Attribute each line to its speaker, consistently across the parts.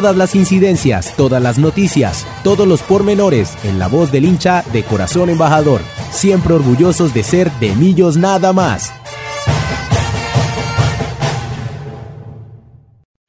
Speaker 1: Todas las incidencias, todas las noticias, todos los pormenores en la voz del hincha de Corazón Embajador. Siempre orgullosos de ser de Millos nada más.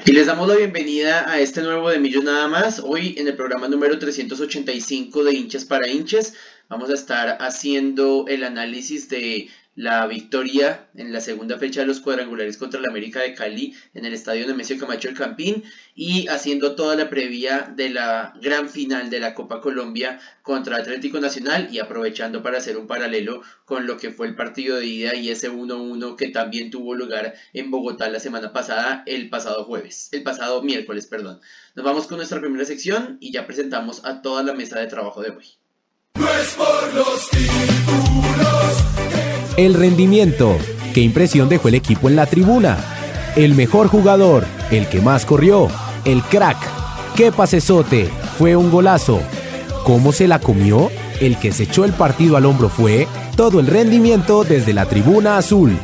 Speaker 2: Y les damos la bienvenida a este nuevo de Millos Nada más. Hoy en el programa número 385 de Hinchas para Hinchas vamos a estar haciendo el análisis de la victoria en la segunda fecha de los cuadrangulares contra la América de Cali en el estadio Nemesio Camacho El Campín y haciendo toda la previa de la gran final de la Copa Colombia contra Atlético Nacional y aprovechando para hacer un paralelo con lo que fue el partido de ida y ese 1-1 que también tuvo lugar en Bogotá la semana pasada, el pasado jueves, el pasado miércoles, perdón. Nos vamos con nuestra primera sección y ya presentamos a toda la mesa de trabajo de hoy. por los
Speaker 1: el rendimiento. ¿Qué impresión dejó el equipo en la tribuna? El mejor jugador, el que más corrió, el crack. ¿Qué pasesote? Fue un golazo. ¿Cómo se la comió? El que se echó el partido al hombro fue todo el rendimiento desde la tribuna azul.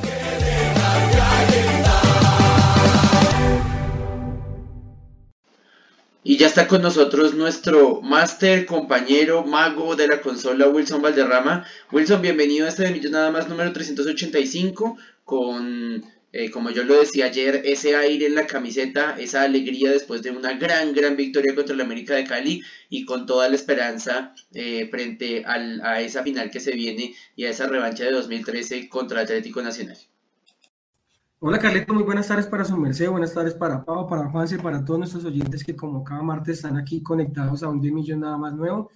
Speaker 2: Está con nosotros nuestro máster, compañero, mago de la consola, Wilson Valderrama. Wilson, bienvenido a este de Millón Nada más número 385, con, eh, como yo lo decía ayer, ese aire en la camiseta, esa alegría después de una gran, gran victoria contra el América de Cali y con toda la esperanza eh, frente al, a esa final que se viene y a esa revancha de 2013 contra Atlético Nacional.
Speaker 3: Hola Carlito, muy buenas tardes para su merced, buenas tardes para Pau, para Juanse, para todos nuestros oyentes que como cada martes están aquí conectados a un de millón nada más nuevo.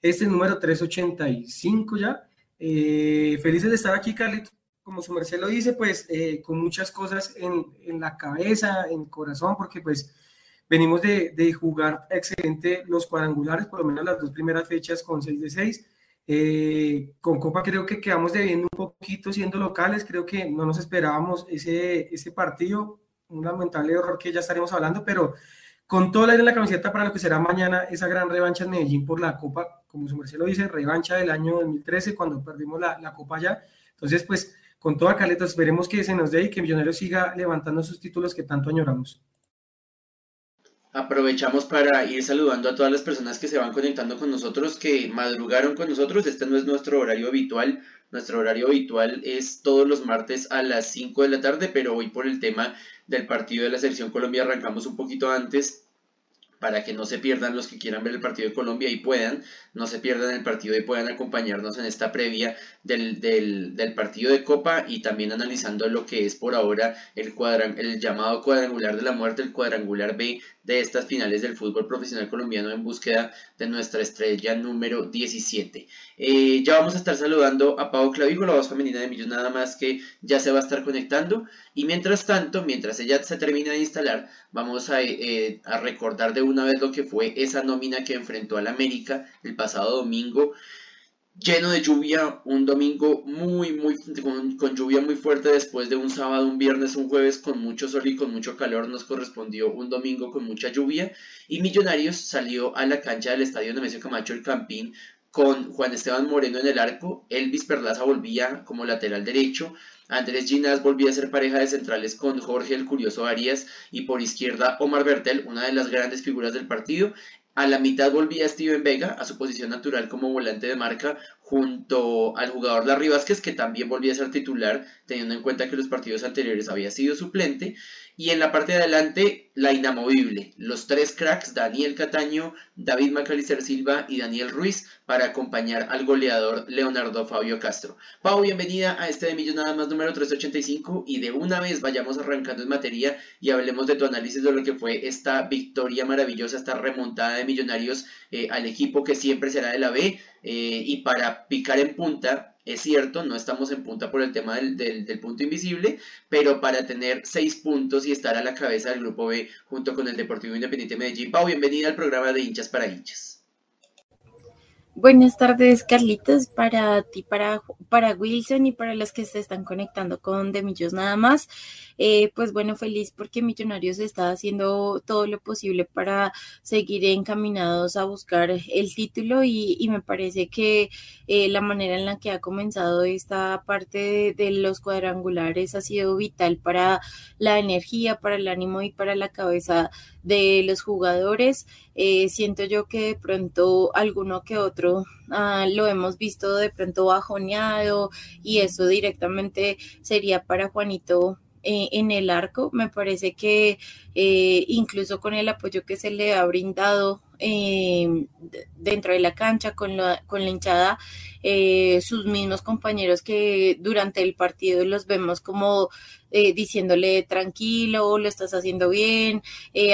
Speaker 3: Este es el número 385 ya. Eh, felices de estar aquí, Carlito. Como su merced lo dice, pues eh, con muchas cosas en, en, la cabeza, en corazón, porque pues venimos de, de, jugar excelente los cuadrangulares, por lo menos las dos primeras fechas con 6 de 6 eh, con Copa creo que quedamos debiendo un poquito siendo locales, creo que no nos esperábamos ese, ese partido, un lamentable error que ya estaremos hablando, pero con todo el aire en la camiseta para lo que será mañana esa gran revancha en Medellín por la Copa, como su merced lo dice, revancha del año 2013 cuando perdimos la, la Copa ya. Entonces, pues con toda caleta esperemos que se nos dé y que Millonarios siga levantando sus títulos que tanto añoramos.
Speaker 2: Aprovechamos para ir saludando a todas las personas que se van conectando con nosotros, que madrugaron con nosotros. Este no es nuestro horario habitual. Nuestro horario habitual es todos los martes a las 5 de la tarde, pero hoy por el tema del partido de la selección Colombia arrancamos un poquito antes para que no se pierdan los que quieran ver el partido de Colombia y puedan, no se pierdan el partido y puedan acompañarnos en esta previa del, del, partido de Copa y también analizando lo que es por ahora el, el llamado cuadrangular de la muerte, el cuadrangular B de estas finales del fútbol profesional colombiano en búsqueda de nuestra estrella número 17. Eh, ya vamos a estar saludando a Pau Clavijo, la voz femenina de Millón nada más que ya se va a estar conectando y mientras tanto, mientras ella se termina de instalar, vamos a, eh, a recordar de una vez lo que fue esa nómina que enfrentó al América el pasado domingo lleno de lluvia, un domingo muy, muy, con, lluvia muy fuerte después de un sábado, un viernes, un jueves con mucho sol y con mucho calor, nos correspondió un domingo con mucha lluvia y Millonarios salió a la cancha del estadio Nemesio Camacho el Campín con Juan Esteban Moreno en el arco, Elvis Perlaza volvía como lateral derecho, Andrés Ginás volvía a ser pareja de centrales con Jorge el Curioso Arias y por izquierda Omar Bertel, una de las grandes figuras del partido, a la mitad volvía Steven Vega a su posición natural como volante de marca junto al jugador Larry Vázquez que también volvía a ser titular teniendo en cuenta que los partidos anteriores había sido suplente y en la parte de adelante, la inamovible. Los tres cracks, Daniel Cataño, David Macalister Silva y Daniel Ruiz, para acompañar al goleador Leonardo Fabio Castro. Pau, bienvenida a este de Millón Nada Más número 385 y de una vez vayamos arrancando en materia y hablemos de tu análisis de lo que fue esta victoria maravillosa, esta remontada de Millonarios eh, al equipo que siempre será de la B. Eh, y para picar en punta, es cierto, no estamos en punta por el tema del, punto invisible, pero para tener seis puntos y estar a la cabeza del grupo B junto con el Deportivo Independiente Medellín. Pau, bienvenida al programa de hinchas para hinchas.
Speaker 4: Buenas tardes, Carlitos, para ti, para, para Wilson y para los que se están conectando con De Millos nada más. Eh, pues bueno, feliz porque Millonarios está haciendo todo lo posible para seguir encaminados a buscar el título y, me parece que eh, la manera en la que ha comenzado esta parte de, los cuadrangulares ha sido vital para la energía, para el ánimo y para la cabeza de los jugadores. Eh, siento yo que de pronto alguno que otro ah, lo hemos visto de pronto bajoneado y eso directamente sería para Juanito eh, en el arco. Me parece que eh, incluso con el apoyo que se le ha brindado eh, dentro de la cancha con la, con la hinchada, sus mismos compañeros que durante el partido los vemos como diciéndole tranquilo, lo estás haciendo bien,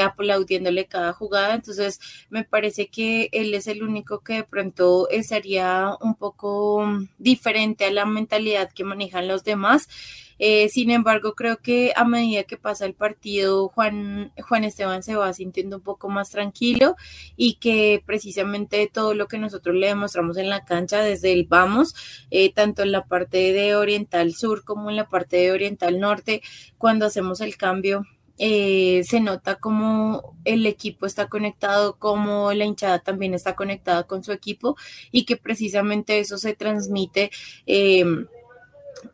Speaker 4: aplaudiéndole cada jugada. Entonces, me parece que él es el único que de pronto estaría un poco diferente a la mentalidad que manejan los demás. Eh, sin embargo, creo que a medida que pasa el partido, Juan, Juan Esteban se va sintiendo un poco más tranquilo y que precisamente todo lo que nosotros le demostramos en la cancha desde el vamos, eh, tanto en la parte de Oriental Sur como en la parte de Oriental Norte, cuando hacemos el cambio, eh, se nota como el equipo está conectado, como la hinchada también está conectada con su equipo y que precisamente eso se transmite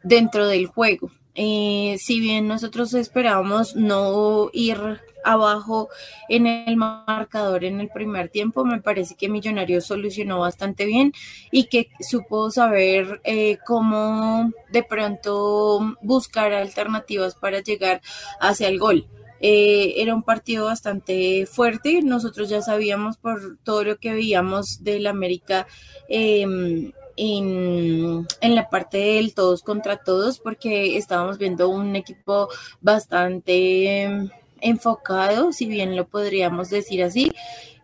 Speaker 4: dentro del juego. Eh, si bien nosotros esperábamos no ir abajo en el marcador en el primer tiempo, me parece que Millonarios solucionó bastante bien y que supo saber eh, cómo de pronto buscar alternativas para llegar hacia el gol. Eh, era un partido bastante fuerte, nosotros ya sabíamos por todo lo que veíamos del América em, en, la parte del todos contra todos porque estábamos viendo un equipo bastante enfocado, si bien lo podríamos decir así.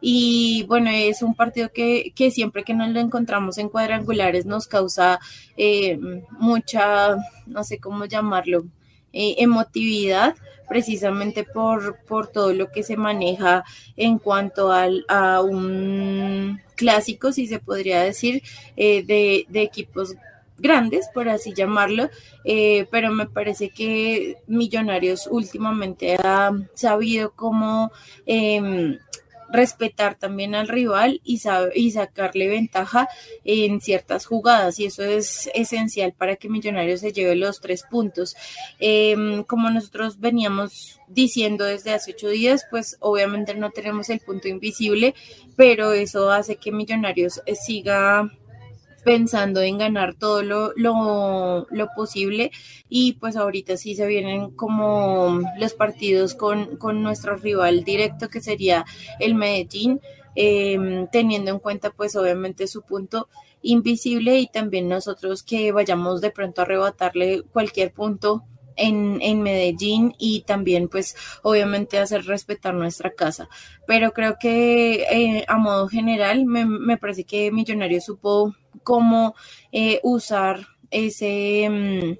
Speaker 4: Y bueno, es un partido que, siempre que nos lo encontramos en cuadrangulares nos causa eh, mucha, no sé cómo llamarlo, eh, emotividad, precisamente por, por todo lo que se maneja en cuanto al, a un clásico, si se podría decir, eh, de, de, equipos grandes, por así llamarlo, eh, pero me parece que Millonarios últimamente ha sabido cómo em, respetar también al rival y, y sacarle ventaja en ciertas jugadas y eso es esencial para que Millonarios se lleve los tres puntos. Em, como nosotros veníamos diciendo desde hace ocho días, pues obviamente no tenemos el punto invisible, pero eso hace que Millonarios eh, siga pensando en ganar todo lo, lo, posible. Y pues ahorita sí se vienen como los partidos con, nuestro rival directo que sería el Medellín, em, teniendo en cuenta pues obviamente su punto invisible y también nosotros que vayamos de pronto a arrebatarle cualquier punto en, en, Medellín y también pues obviamente hacer respetar nuestra casa. Pero creo que eh, a modo general me, me, parece que Millonario supo cómo eh, usar ese...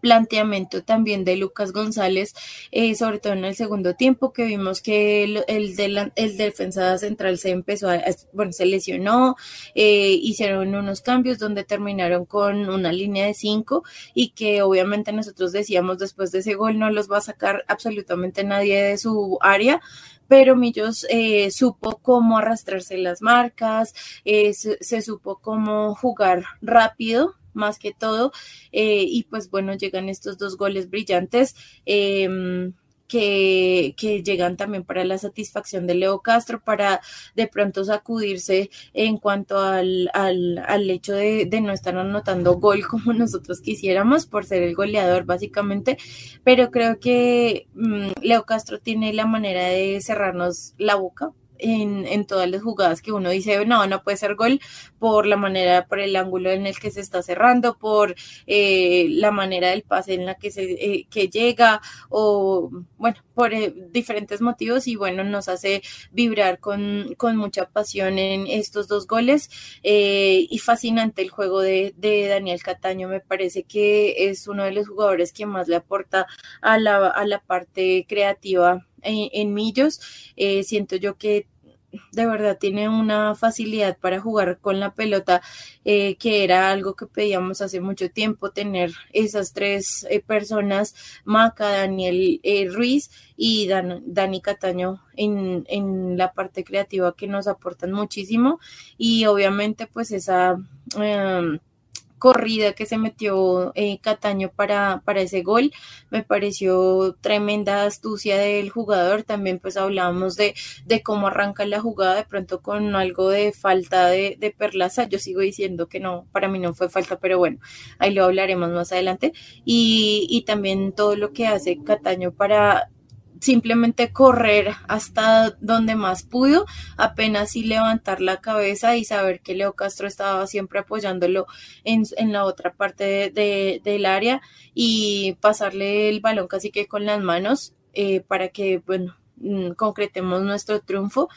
Speaker 4: Planteamiento también de Lucas González, eh, sobre todo en el segundo tiempo, que vimos que el, el, el defensa central se empezó a, bueno, se lesionó, eh, hicieron unos cambios donde terminaron con una línea de cinco y que obviamente nosotros decíamos después de ese gol no los va a sacar absolutamente nadie de su área, pero Millos eh, supo cómo arrastrarse las marcas, se, supo cómo jugar rápido más que todo. Eh, y pues bueno, llegan estos dos goles brillantes. Em, que, que, llegan también para la satisfacción de Leo Castro, para de pronto sacudirse en cuanto al, al, al hecho de, de, no estar anotando gol como nosotros quisiéramos, por ser el goleador básicamente, pero creo que mm, Leo Castro tiene la manera de cerrarnos la boca en, todas las jugadas que uno dice, no, no puede ser gol por la manera, por el ángulo en el que se está cerrando, por eh, la manera del pase en la que se eh, que llega o bueno, por eh, diferentes motivos y bueno, nos hace vibrar con, con mucha pasión en estos dos goles y fascinante el juego de, de, Daniel Cataño, me parece que es uno de los jugadores que más le aporta a la, a la parte creativa en, Millos. Eh, siento yo que de verdad tiene una facilidad para jugar con la pelota, eh, que era algo que pedíamos hace mucho tiempo, tener esas tres eh, personas, Maca, Daniel Ruiz y Dani Cataño en, en, la parte creativa que nos aportan muchísimo y obviamente pues esa... Corrida que se metió eh, Cataño para, para ese gol. Me pareció tremenda astucia del jugador. También pues hablábamos de, de cómo arranca la jugada de pronto con algo de falta de, de, Perlaza. Yo sigo diciendo que no, para mí no fue falta, pero bueno, ahí lo hablaremos más adelante. Y, y también todo lo que hace Cataño para simplemente correr hasta donde más pudo, apenas y levantar la cabeza y saber que Leo Castro estaba siempre apoyándolo en, la otra parte de, del área y pasarle el balón casi que con las manos eh, para que, bueno, mm, concretemos nuestro triunfo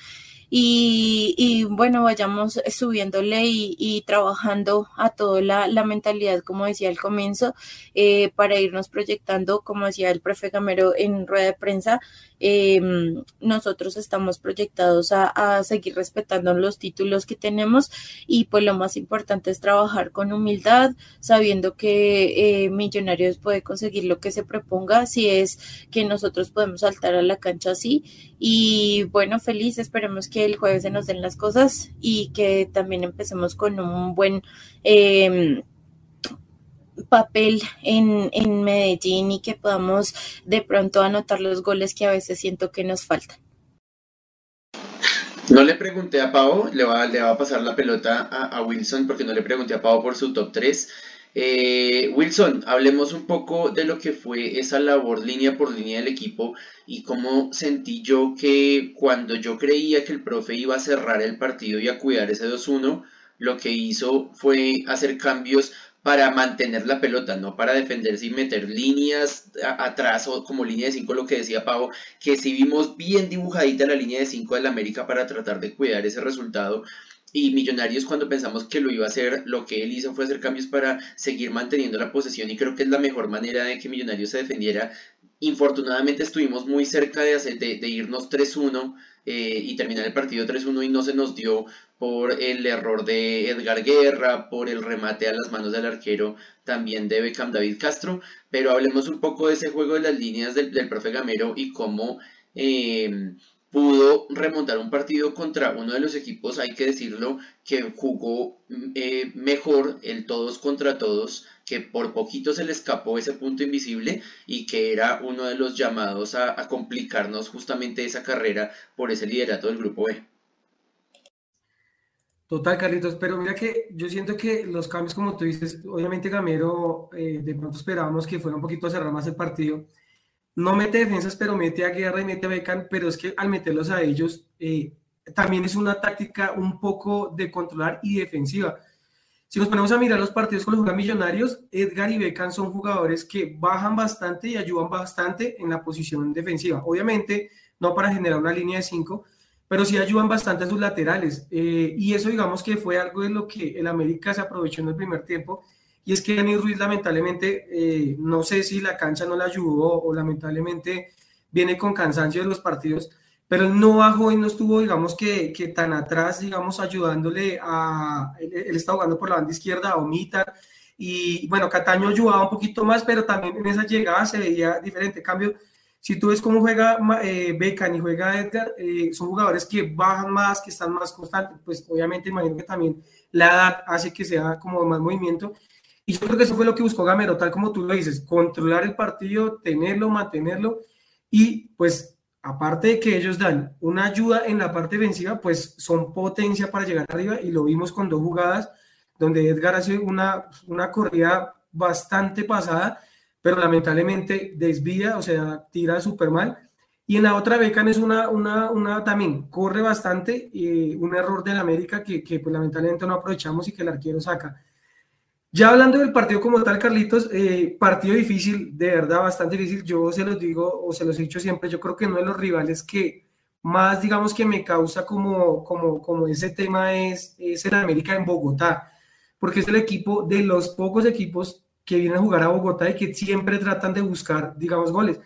Speaker 4: y, bueno, vayamos subiéndole y, trabajando a toda la, mentalidad, como decía al comienzo, eh, para irnos proyectando, como decía el profe Gamero en rueda de prensa, em, nosotros estamos proyectados a, seguir respetando los títulos que tenemos y pues lo más importante es trabajar con humildad, sabiendo que eh, Millonarios puede conseguir lo que se proponga, si es que nosotros podemos saltar a la cancha así. Y bueno, feliz, esperemos que el jueves se nos den las cosas y que también empecemos con un buen em, papel en, en Medellín y que podamos de pronto anotar los goles que a veces siento que nos faltan.
Speaker 2: No le pregunté a Pau, le va, le va a pasar la pelota a, Wilson porque no le pregunté a Pau por su top 3. Eh, Wilson, hablemos un poco de lo que fue esa labor línea por línea del equipo y cómo sentí yo que cuando yo creía que el profe iba a cerrar el partido y a cuidar ese 2-1, lo que hizo fue hacer cambios para mantener la pelota, no para defenderse y meter líneas atrás o como línea de 5, lo que decía Pavo, que si vimos bien dibujadita la línea de 5 del América para tratar de cuidar ese resultado, y Millonarios cuando pensamos que lo iba a hacer, lo que él hizo fue hacer cambios para seguir manteniendo la posesión y creo que es la mejor manera de que Millonarios se defendiera. Infortunadamente estuvimos muy cerca de, hacer, de, irnos 3-1 eh, y terminar el partido 3-1 y no se nos dio por el error de Edgar Guerra, por el remate a las manos del arquero también de Beckham David Castro, pero hablemos un poco de ese juego de las líneas del, del profe Gamero y cómo... Eh, pudo remontar un partido contra uno de los equipos, hay que decirlo, que jugó eh, mejor el todos contra todos, que por poquito se le escapó ese punto invisible y que era uno de los llamados a, complicarnos justamente esa carrera por ese liderato del grupo B.
Speaker 3: Total, Carlitos, pero mira que yo siento que los cambios, como tú dices, obviamente Gamero, eh, de pronto esperábamos que fuera un poquito a cerrar más el partido, no mete defensas, pero mete a Guerra y mete a Becan, pero es que al meterlos a ellos eh, también es una táctica un poco de controlar y defensiva. Si nos ponemos a mirar los partidos con los jugadores millonarios, Edgar y Becan son jugadores que bajan bastante y ayudan bastante en la posición defensiva. Obviamente, no para generar una línea de cinco, pero sí ayudan bastante en sus laterales. Eh, y eso, digamos que fue algo de lo que el América se aprovechó en el primer tiempo y es que Dani Ruiz lamentablemente, eh, no sé si la cancha no le ayudó o lamentablemente viene con cansancio de los partidos, pero él no bajó y no estuvo, digamos que, que tan atrás, digamos, ayudándole a, él, está jugando por la banda izquierda, a Omita, y bueno, Cataño ayudaba un poquito más, pero también en esa llegada se veía diferente. cambio, si tú ves cómo juega eh, Becan y juega Edgar, eh, son jugadores que bajan más, que están más constantes, pues obviamente imagino que también la edad hace que sea como más movimiento, y yo creo que eso fue lo que buscó Gamero, tal como tú lo dices, controlar el partido, tenerlo, mantenerlo y pues aparte de que ellos dan una ayuda en la parte defensiva, pues son potencia para llegar arriba y lo vimos con dos jugadas donde Edgar hace una, una corrida bastante pasada, pero lamentablemente desvía, o sea, tira súper mal. Y en la otra Becan es una, una, una también, corre bastante, y un error del América que, que pues, lamentablemente no aprovechamos y que el arquero saca. Ya hablando del partido como tal, Carlitos, eh, partido difícil, de verdad, bastante difícil. Yo se los digo o se los he dicho siempre, yo creo que uno de los rivales que más, digamos, que me causa como, como, como ese tema es, es el América en Bogotá, porque es el equipo de los pocos equipos que vienen a jugar a Bogotá y que siempre tratan de buscar, digamos, goles.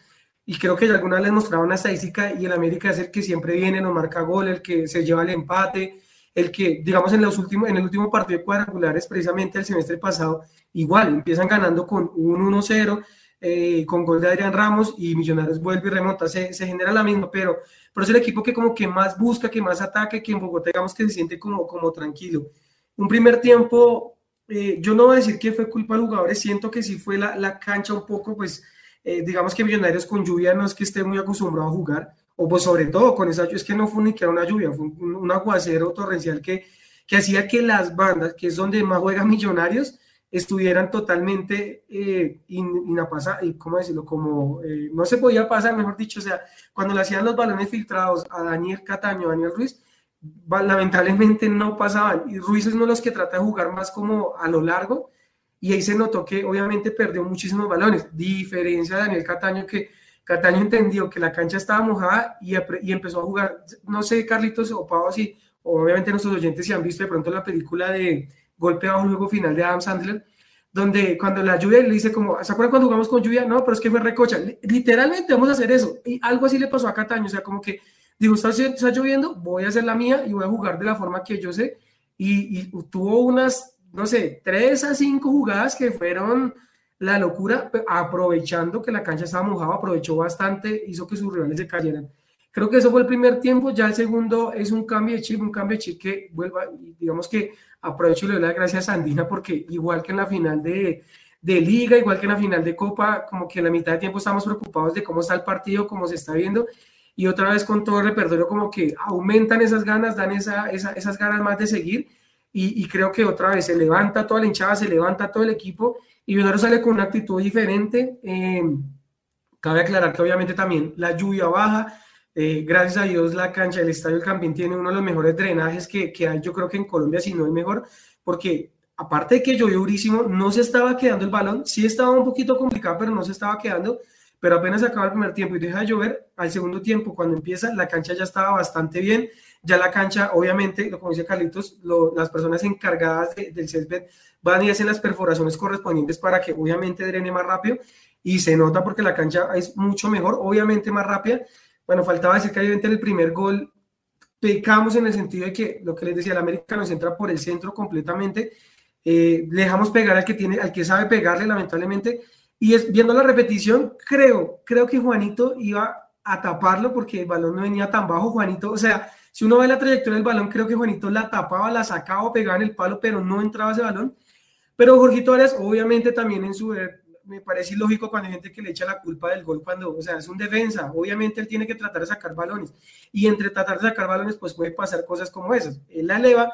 Speaker 3: Y creo que ya alguna les mostraba una estadística y el América es el que siempre viene, no marca gol, el que se lleva el empate, el que, digamos, en, los últimos, en el último partido de cuadrangulares, precisamente el semestre pasado, igual, empiezan ganando con un 1-0, eh, con gol de Adrián Ramos y Millonarios vuelve y remonta, se, se, genera la misma, pero, pero es el equipo que como que más busca, que más ataque, que en Bogotá digamos que se siente como, como tranquilo. Un primer tiempo eh, yo no voy a decir que fue culpa de los jugadores, siento que sí fue la, la cancha un poco, pues, eh, digamos que Millonarios con lluvia no es que esté muy acostumbrado a jugar, o pues sobre todo con esa es que no fue ni que era una lluvia, fue un, aguacero torrencial que, que hacía que las bandas, que es donde más juegan Millonarios, estuvieran totalmente eh, y ¿cómo decirlo? Como eh, no se podía pasar, mejor dicho, o sea, cuando le hacían los balones filtrados a Daniel Cataño, a Daniel Ruiz, lamentablemente no pasaban. Y Ruiz es uno de los que trata de jugar más como a lo largo, y ahí se notó que obviamente perdió muchísimos balones, diferencia de Daniel Cataño, que Cataño entendió que la cancha estaba mojada y, empezó a jugar, no sé, Carlitos o Pau, si obviamente nuestros oyentes si han visto de pronto la película de Golpe un juego final de Adam Sandler, donde cuando la lluvia le dice como, ¿se acuerdan cuando jugamos con lluvia? No, pero es que fue recocha. Literalmente vamos a hacer eso. Y algo así le pasó a Cataño, o sea, como que digo, está, está lloviendo, voy a hacer la mía y voy a jugar de la forma que yo sé. Y, y tuvo unas no sé, tres a cinco jugadas que fueron la locura, aprovechando que la cancha estaba mojada, aprovechó bastante, hizo que sus rivales se cayeran. Creo que eso fue el primer tiempo, ya el segundo es un cambio de chip, un cambio de chip que vuelva, digamos que aprovecho y le doy las gracias a Sandina porque igual que en la final de, de liga, igual que en la final de copa, como que en la mitad de tiempo estamos preocupados de cómo está el partido, cómo se está viendo, y otra vez con todo el repertorio como que aumentan esas ganas, dan esa, esas ganas más de seguir, y, creo que otra vez se levanta toda la hinchada, se levanta todo el equipo y Millonarios sale con una actitud diferente. Eh, cabe aclarar que obviamente también la lluvia baja, eh, gracias a Dios la cancha del Estadio del Campín tiene uno de los mejores drenajes que, que hay yo creo que en Colombia, si no el mejor, porque aparte de que llovió durísimo, no se estaba quedando el balón, sí estaba un poquito complicado, pero no se estaba quedando, pero apenas acaba el primer tiempo y deja de llover, al segundo tiempo, cuando empieza, la cancha ya estaba bastante bien, ya la cancha, obviamente, como dice Carlitos, las personas encargadas del césped van y hacen las perforaciones correspondientes para que obviamente drene más rápido y se nota porque la cancha es mucho mejor, obviamente más rápida. Bueno, faltaba decir que en el primer gol pecamos en el sentido de que lo que les decía, el América nos entra por el centro completamente, eh, le dejamos pegar al que tiene, al que sabe pegarle lamentablemente, y es, viendo la repetición, creo, creo que Juanito iba a taparlo porque el balón no venía tan bajo, Juanito, o sea, si uno ve la trayectoria del balón, creo que Juanito la tapaba, la sacaba o pegaba en el palo, pero no entraba ese balón. Pero Jorgito Arias, obviamente también en su me parece ilógico cuando hay gente que le echa la culpa del gol cuando, o sea, es un defensa, obviamente él tiene que tratar de sacar balones y entre tratar de sacar balones pues puede pasar cosas como esas. Él la eleva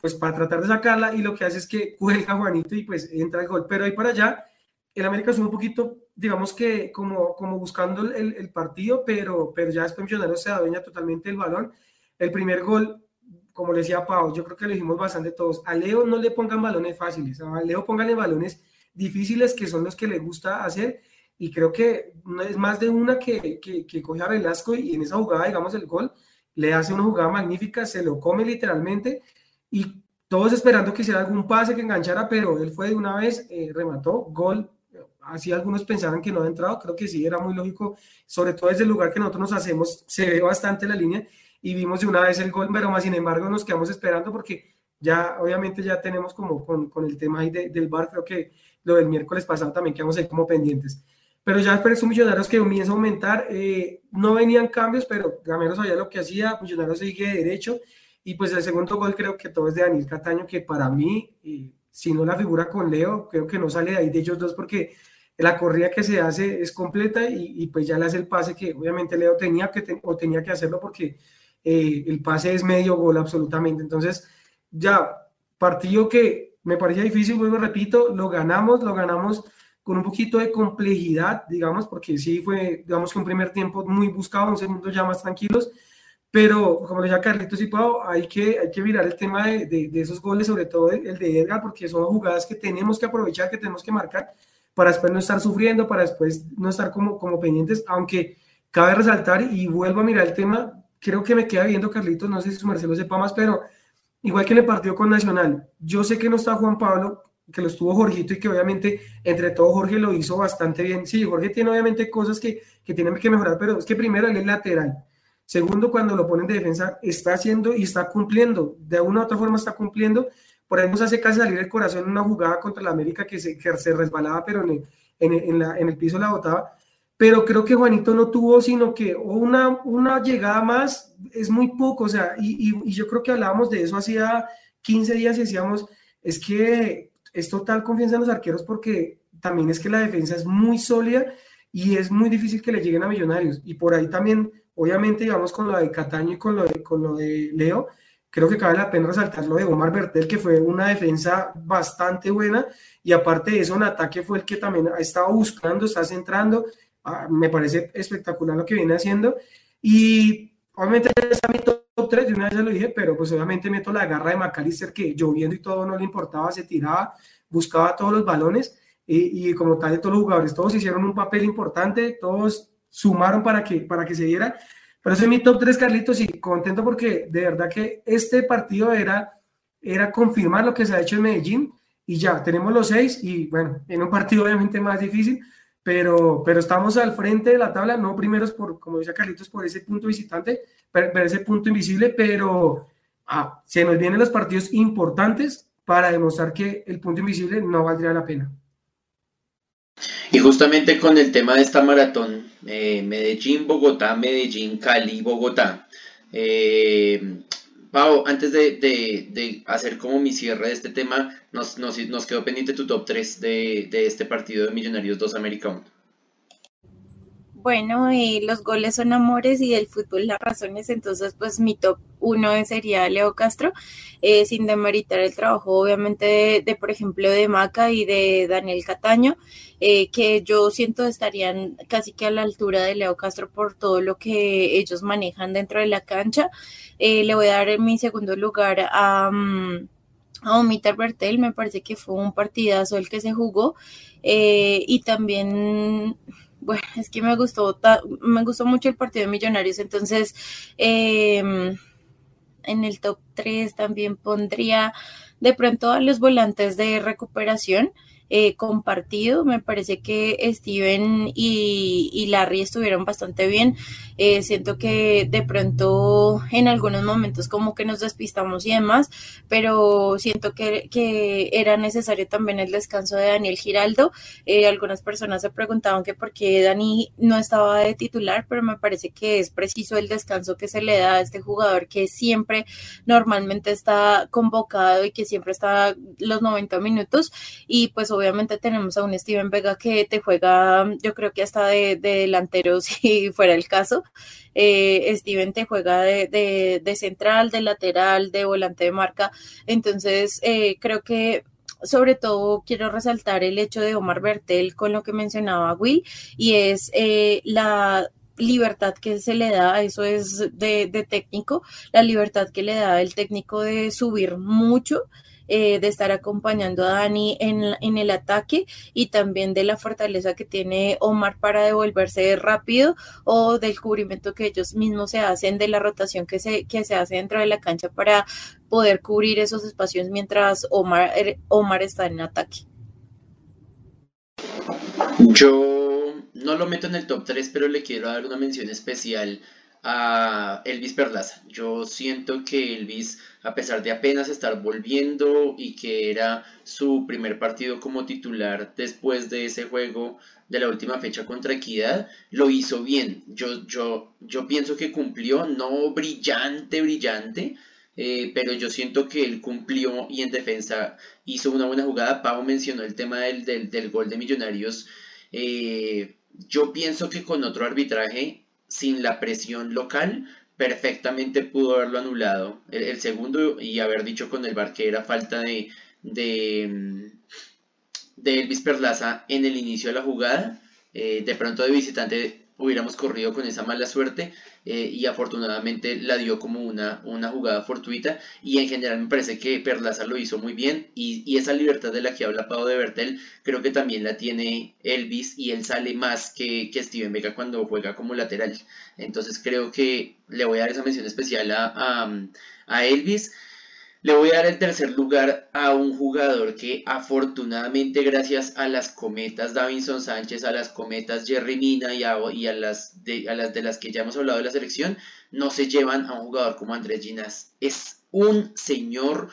Speaker 3: pues para tratar de sacarla y lo que hace es que cuelga Juanito y pues entra el gol, pero ahí para allá el América es un poquito, digamos que como, como buscando el, partido, pero, pero ya después Millonarios se adueña totalmente el balón el primer gol, como le decía Pau, yo creo que lo dijimos bastante todos. A Leo no le pongan balones fáciles, a Leo pónganle balones difíciles que son los que le gusta hacer. Y creo que no es más de una que, que, coge a Velasco y en esa jugada, digamos, el gol, le hace una jugada magnífica, se lo come literalmente y todos esperando que hiciera algún pase que enganchara, pero él fue de una vez, eh, remató, gol. Así algunos pensaban que no había entrado, creo que sí, era muy lógico, sobre todo desde el lugar que nosotros nos hacemos, se ve bastante la línea y vimos de una vez el gol, pero más sin embargo nos quedamos esperando porque ya obviamente ya tenemos como con, con el tema ahí del bar, creo que lo del miércoles pasado también quedamos ahí como pendientes. Pero ya después esos millonarios que comienza a aumentar, eh, no venían cambios, pero Gamero sabía lo que hacía, Millonarios sigue de derecho, y pues el segundo gol creo que todo es de Daniel Cataño, que para mí, eh, si no la figura con Leo, creo que no sale de ahí de ellos dos porque la corrida que se hace es completa y, y pues ya le hace el pase que obviamente Leo tenía que, o tenía que hacerlo porque eh, el pase es medio gol absolutamente. Entonces, ya, partido que me parecía difícil, luego repito, lo ganamos, lo ganamos con un poquito de complejidad, digamos, porque sí fue, digamos que un primer tiempo muy buscado, un segundo ya más tranquilos, pero como decía Carlitos y Pau, hay que, hay que mirar el tema de, de, esos goles, sobre todo el de Edgar, porque son jugadas que tenemos que aprovechar, que tenemos que marcar, para después no estar sufriendo, para después no estar como, como pendientes, aunque cabe resaltar y vuelvo a mirar el tema creo que me queda viendo Carlitos, no sé si Marcelo sepa más, pero igual que en el partido con Nacional, yo sé que no está Juan Pablo, que lo estuvo Jorgito y que obviamente entre todo Jorge lo hizo bastante bien. Sí, Jorge tiene obviamente cosas que, que tienen que mejorar, pero es que primero él es lateral. Segundo, cuando lo ponen de defensa, está haciendo y está cumpliendo. De una u otra forma está cumpliendo. Por ahí nos hace casi salir el corazón en una jugada contra la América que se, que se resbalaba, pero en en, en, la, en el piso la botaba pero creo que Juanito no tuvo sino que una, una llegada más, es muy poco, o sea, y, y, yo creo que hablábamos de eso hacía 15 días y decíamos, es que es total confianza en los arqueros porque también es que la defensa es muy sólida y es muy difícil que le lleguen a Millonarios. Y por ahí también, obviamente, digamos, con lo de Cataño y con lo de, con lo de Leo, creo que cabe la pena resaltar lo de Omar Bertel, que fue una defensa bastante buena y aparte de eso, en ataque fue el que también ha estado buscando, está centrando. Ah, me parece espectacular lo que viene haciendo. Y obviamente está mi top 3, de una vez ya lo dije, pero pues obviamente meto la garra de McAllister que lloviendo y todo no le importaba, se tiraba, buscaba todos los balones y, como tal de todos los jugadores, todos hicieron un papel importante, todos sumaron para que, para que se diera. Pero ese es mi top 3, Carlitos, y contento porque de verdad que este partido era, era confirmar lo que se ha hecho en Medellín y ya, tenemos los seis y bueno, en un partido obviamente más difícil, pero, pero estamos al frente de la tabla, no primeros por, como dice Carlitos, por ese punto visitante, por, ese punto invisible, pero ah, se nos vienen los partidos importantes para demostrar que el punto invisible no valdría la pena.
Speaker 2: Y justamente con el tema de esta maratón, Medellín, Bogotá, Medellín, Cali, Bogotá. Eh, Pau, antes de, hacer como mi cierre de este tema, nos, nos, quedó pendiente tu top 3 de, de, este partido de Millonarios 2 América
Speaker 4: bueno, y los goles son amores y el fútbol las razones, entonces pues mi top uno sería Leo Castro, eh, sin demeritar el trabajo obviamente de, por ejemplo, de Maca y de Daniel Cataño, eh, que yo siento estarían casi que a la altura de Leo Castro por todo lo que ellos manejan dentro de la cancha. Eh, le voy a dar mi segundo lugar a... Mm, a Bertel, me parece que fue un partidazo el que se jugó y también bueno, es que me gustó, me gustó mucho el partido de Millonarios, entonces em, en el top 3 también pondría de pronto a los volantes de recuperación. Eh, compartido. Me parece que Steven y, Larry estuvieron bastante bien. Eh, siento que de pronto en algunos momentos como que nos despistamos y demás, pero siento que, era necesario también el descanso de Daniel Giraldo. Eh, algunas personas se preguntaban que por qué Dani no estaba de titular, pero me parece que es preciso el descanso que se le da a este jugador que siempre normalmente está convocado y que siempre está los 90 minutos y pues obviamente tenemos a un Steven Vega que te juega, yo creo que hasta de, delantero si fuera el caso. Eh, Steven te juega de, de, central, de lateral, de volante de marca. Entonces, eh, creo que sobre todo quiero resaltar el hecho de Omar Bertel con lo que mencionaba Will y es eh, la libertad que se le da, eso es de, de, técnico, la libertad que le da el técnico de subir mucho eh, de estar acompañando a Dani en, el ataque y también de la fortaleza que tiene Omar para devolverse rápido o del cubrimiento que ellos mismos se hacen de la rotación que se, que se hace dentro de la cancha para poder cubrir esos espacios mientras Omar, er, Omar está en ataque.
Speaker 2: Yo no lo meto en el top 3, pero le quiero dar una mención especial a Elvis Perlaza. Yo siento que Elvis, a pesar de apenas estar volviendo y que era su primer partido como titular después de ese juego de la última fecha contra Equidad, lo hizo bien. Yo, yo, yo pienso que cumplió, no brillante, brillante, eh, pero yo siento que él cumplió y en defensa hizo una buena jugada. Pau mencionó el tema del, del, gol de Millonarios. Eh, yo pienso que con otro arbitraje sin la presión local, perfectamente pudo haberlo anulado el, segundo y haber dicho con el bar que era falta de, de, mm, de Elvis Perlaza en el inicio de la jugada. Eh, de pronto de visitante hubiéramos corrido con esa mala suerte eh, y afortunadamente la dio como una, una jugada fortuita y en general me parece que Perlaza lo hizo muy bien y, esa libertad de la que habla Pau de Bertel creo que también la tiene Elvis y él sale más que, que Steven Vega cuando juega como lateral. Entonces creo que le voy a dar esa mención especial a, a Elvis le voy a dar el tercer lugar a un jugador que afortunadamente gracias a las cometas Davinson Sánchez, a las cometas Jerry Mina y a, las, de, a las de las que ya hemos hablado de la selección, no se llevan a un jugador como Andrés Ginas. Es un señor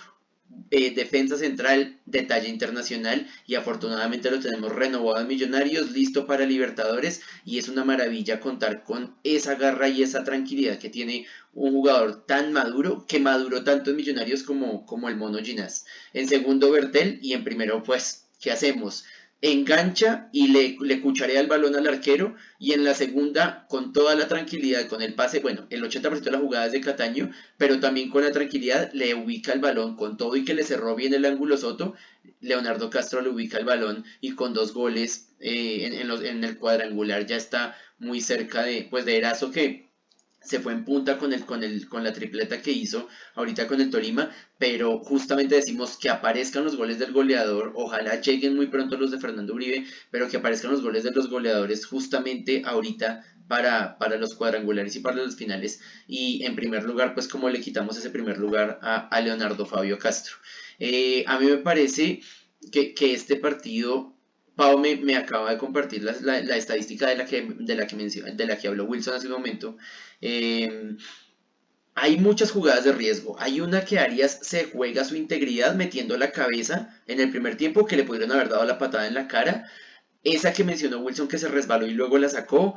Speaker 2: defensa central de talla internacional y afortunadamente lo tenemos renovado en Millonarios, listo para Libertadores y es una maravilla contar con esa garra y esa tranquilidad que tiene un jugador tan maduro, que maduró tanto en Millonarios como, como el Mono Ginás. En segundo, Bertel y en primero, pues, ¿qué hacemos? Engancha y le, le cucharea el balón al arquero y en la segunda con toda la tranquilidad con el pase, bueno, el 80% de las jugadas de Cataño, pero también con la tranquilidad le ubica el balón con todo y que le cerró bien el ángulo Soto, Leonardo Castro le ubica el balón y con dos goles eh, en, los, en, el cuadrangular ya está muy cerca de, pues de Erazo que se fue en punta con, el, con, el, con la tripleta que hizo ahorita con el Tolima, pero justamente decimos que aparezcan los goles del goleador, ojalá lleguen muy pronto los de Fernando Uribe, pero que aparezcan los goles de los goleadores justamente ahorita para, para los cuadrangulares y para los finales. Y en primer lugar, pues como le quitamos ese primer lugar a, Leonardo Fabio Castro. Eh, a mí me parece que, que este partido Pau me, acaba de compartir la, estadística de la que, de de la que habló Wilson hace un momento. Em, hay muchas jugadas de riesgo. Hay una que Arias se juega su integridad metiendo la cabeza en el primer tiempo que le pudieron haber dado la patada en la cara. Esa que mencionó Wilson que se resbaló y luego la sacó,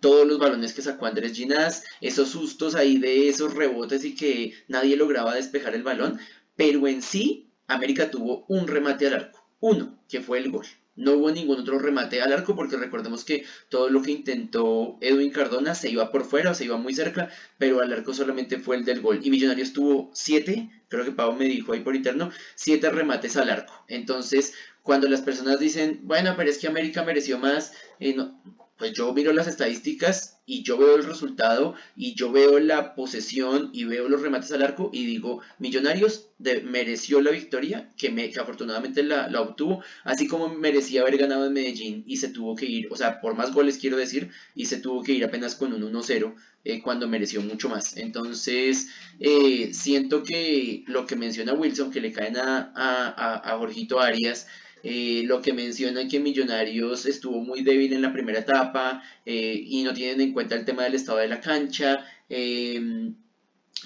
Speaker 2: todos los balones que sacó Andrés Ginás, esos sustos ahí de esos rebotes y que nadie lograba despejar el balón, pero en sí América tuvo un remate al arco, uno, que fue el gol. No hubo ningún otro remate al arco porque recordemos que todo lo que intentó Edwin Cardona se iba por fuera o se iba muy cerca, pero al arco solamente fue el del gol. Y Millonarios tuvo siete, creo que Pau me dijo ahí por interno, siete remates al arco. Entonces, cuando las personas dicen, bueno, pero es que América mereció más, eh, no, pues yo miro las estadísticas y yo veo el resultado y yo veo la posesión y veo los remates al arco y digo, Millonarios mereció la victoria, que, me, que afortunadamente la, obtuvo, así como merecía haber ganado en Medellín y se tuvo que ir, o sea, por más goles quiero decir, y se tuvo que ir apenas con un 1-0 eh, cuando mereció mucho más. Entonces, eh, siento que lo que menciona Wilson, que le caen a, a, a Jorgito Arias, eh, lo que menciona que Millonarios estuvo muy débil en la primera etapa eh, y no tienen en cuenta el tema del estado de la cancha. Em,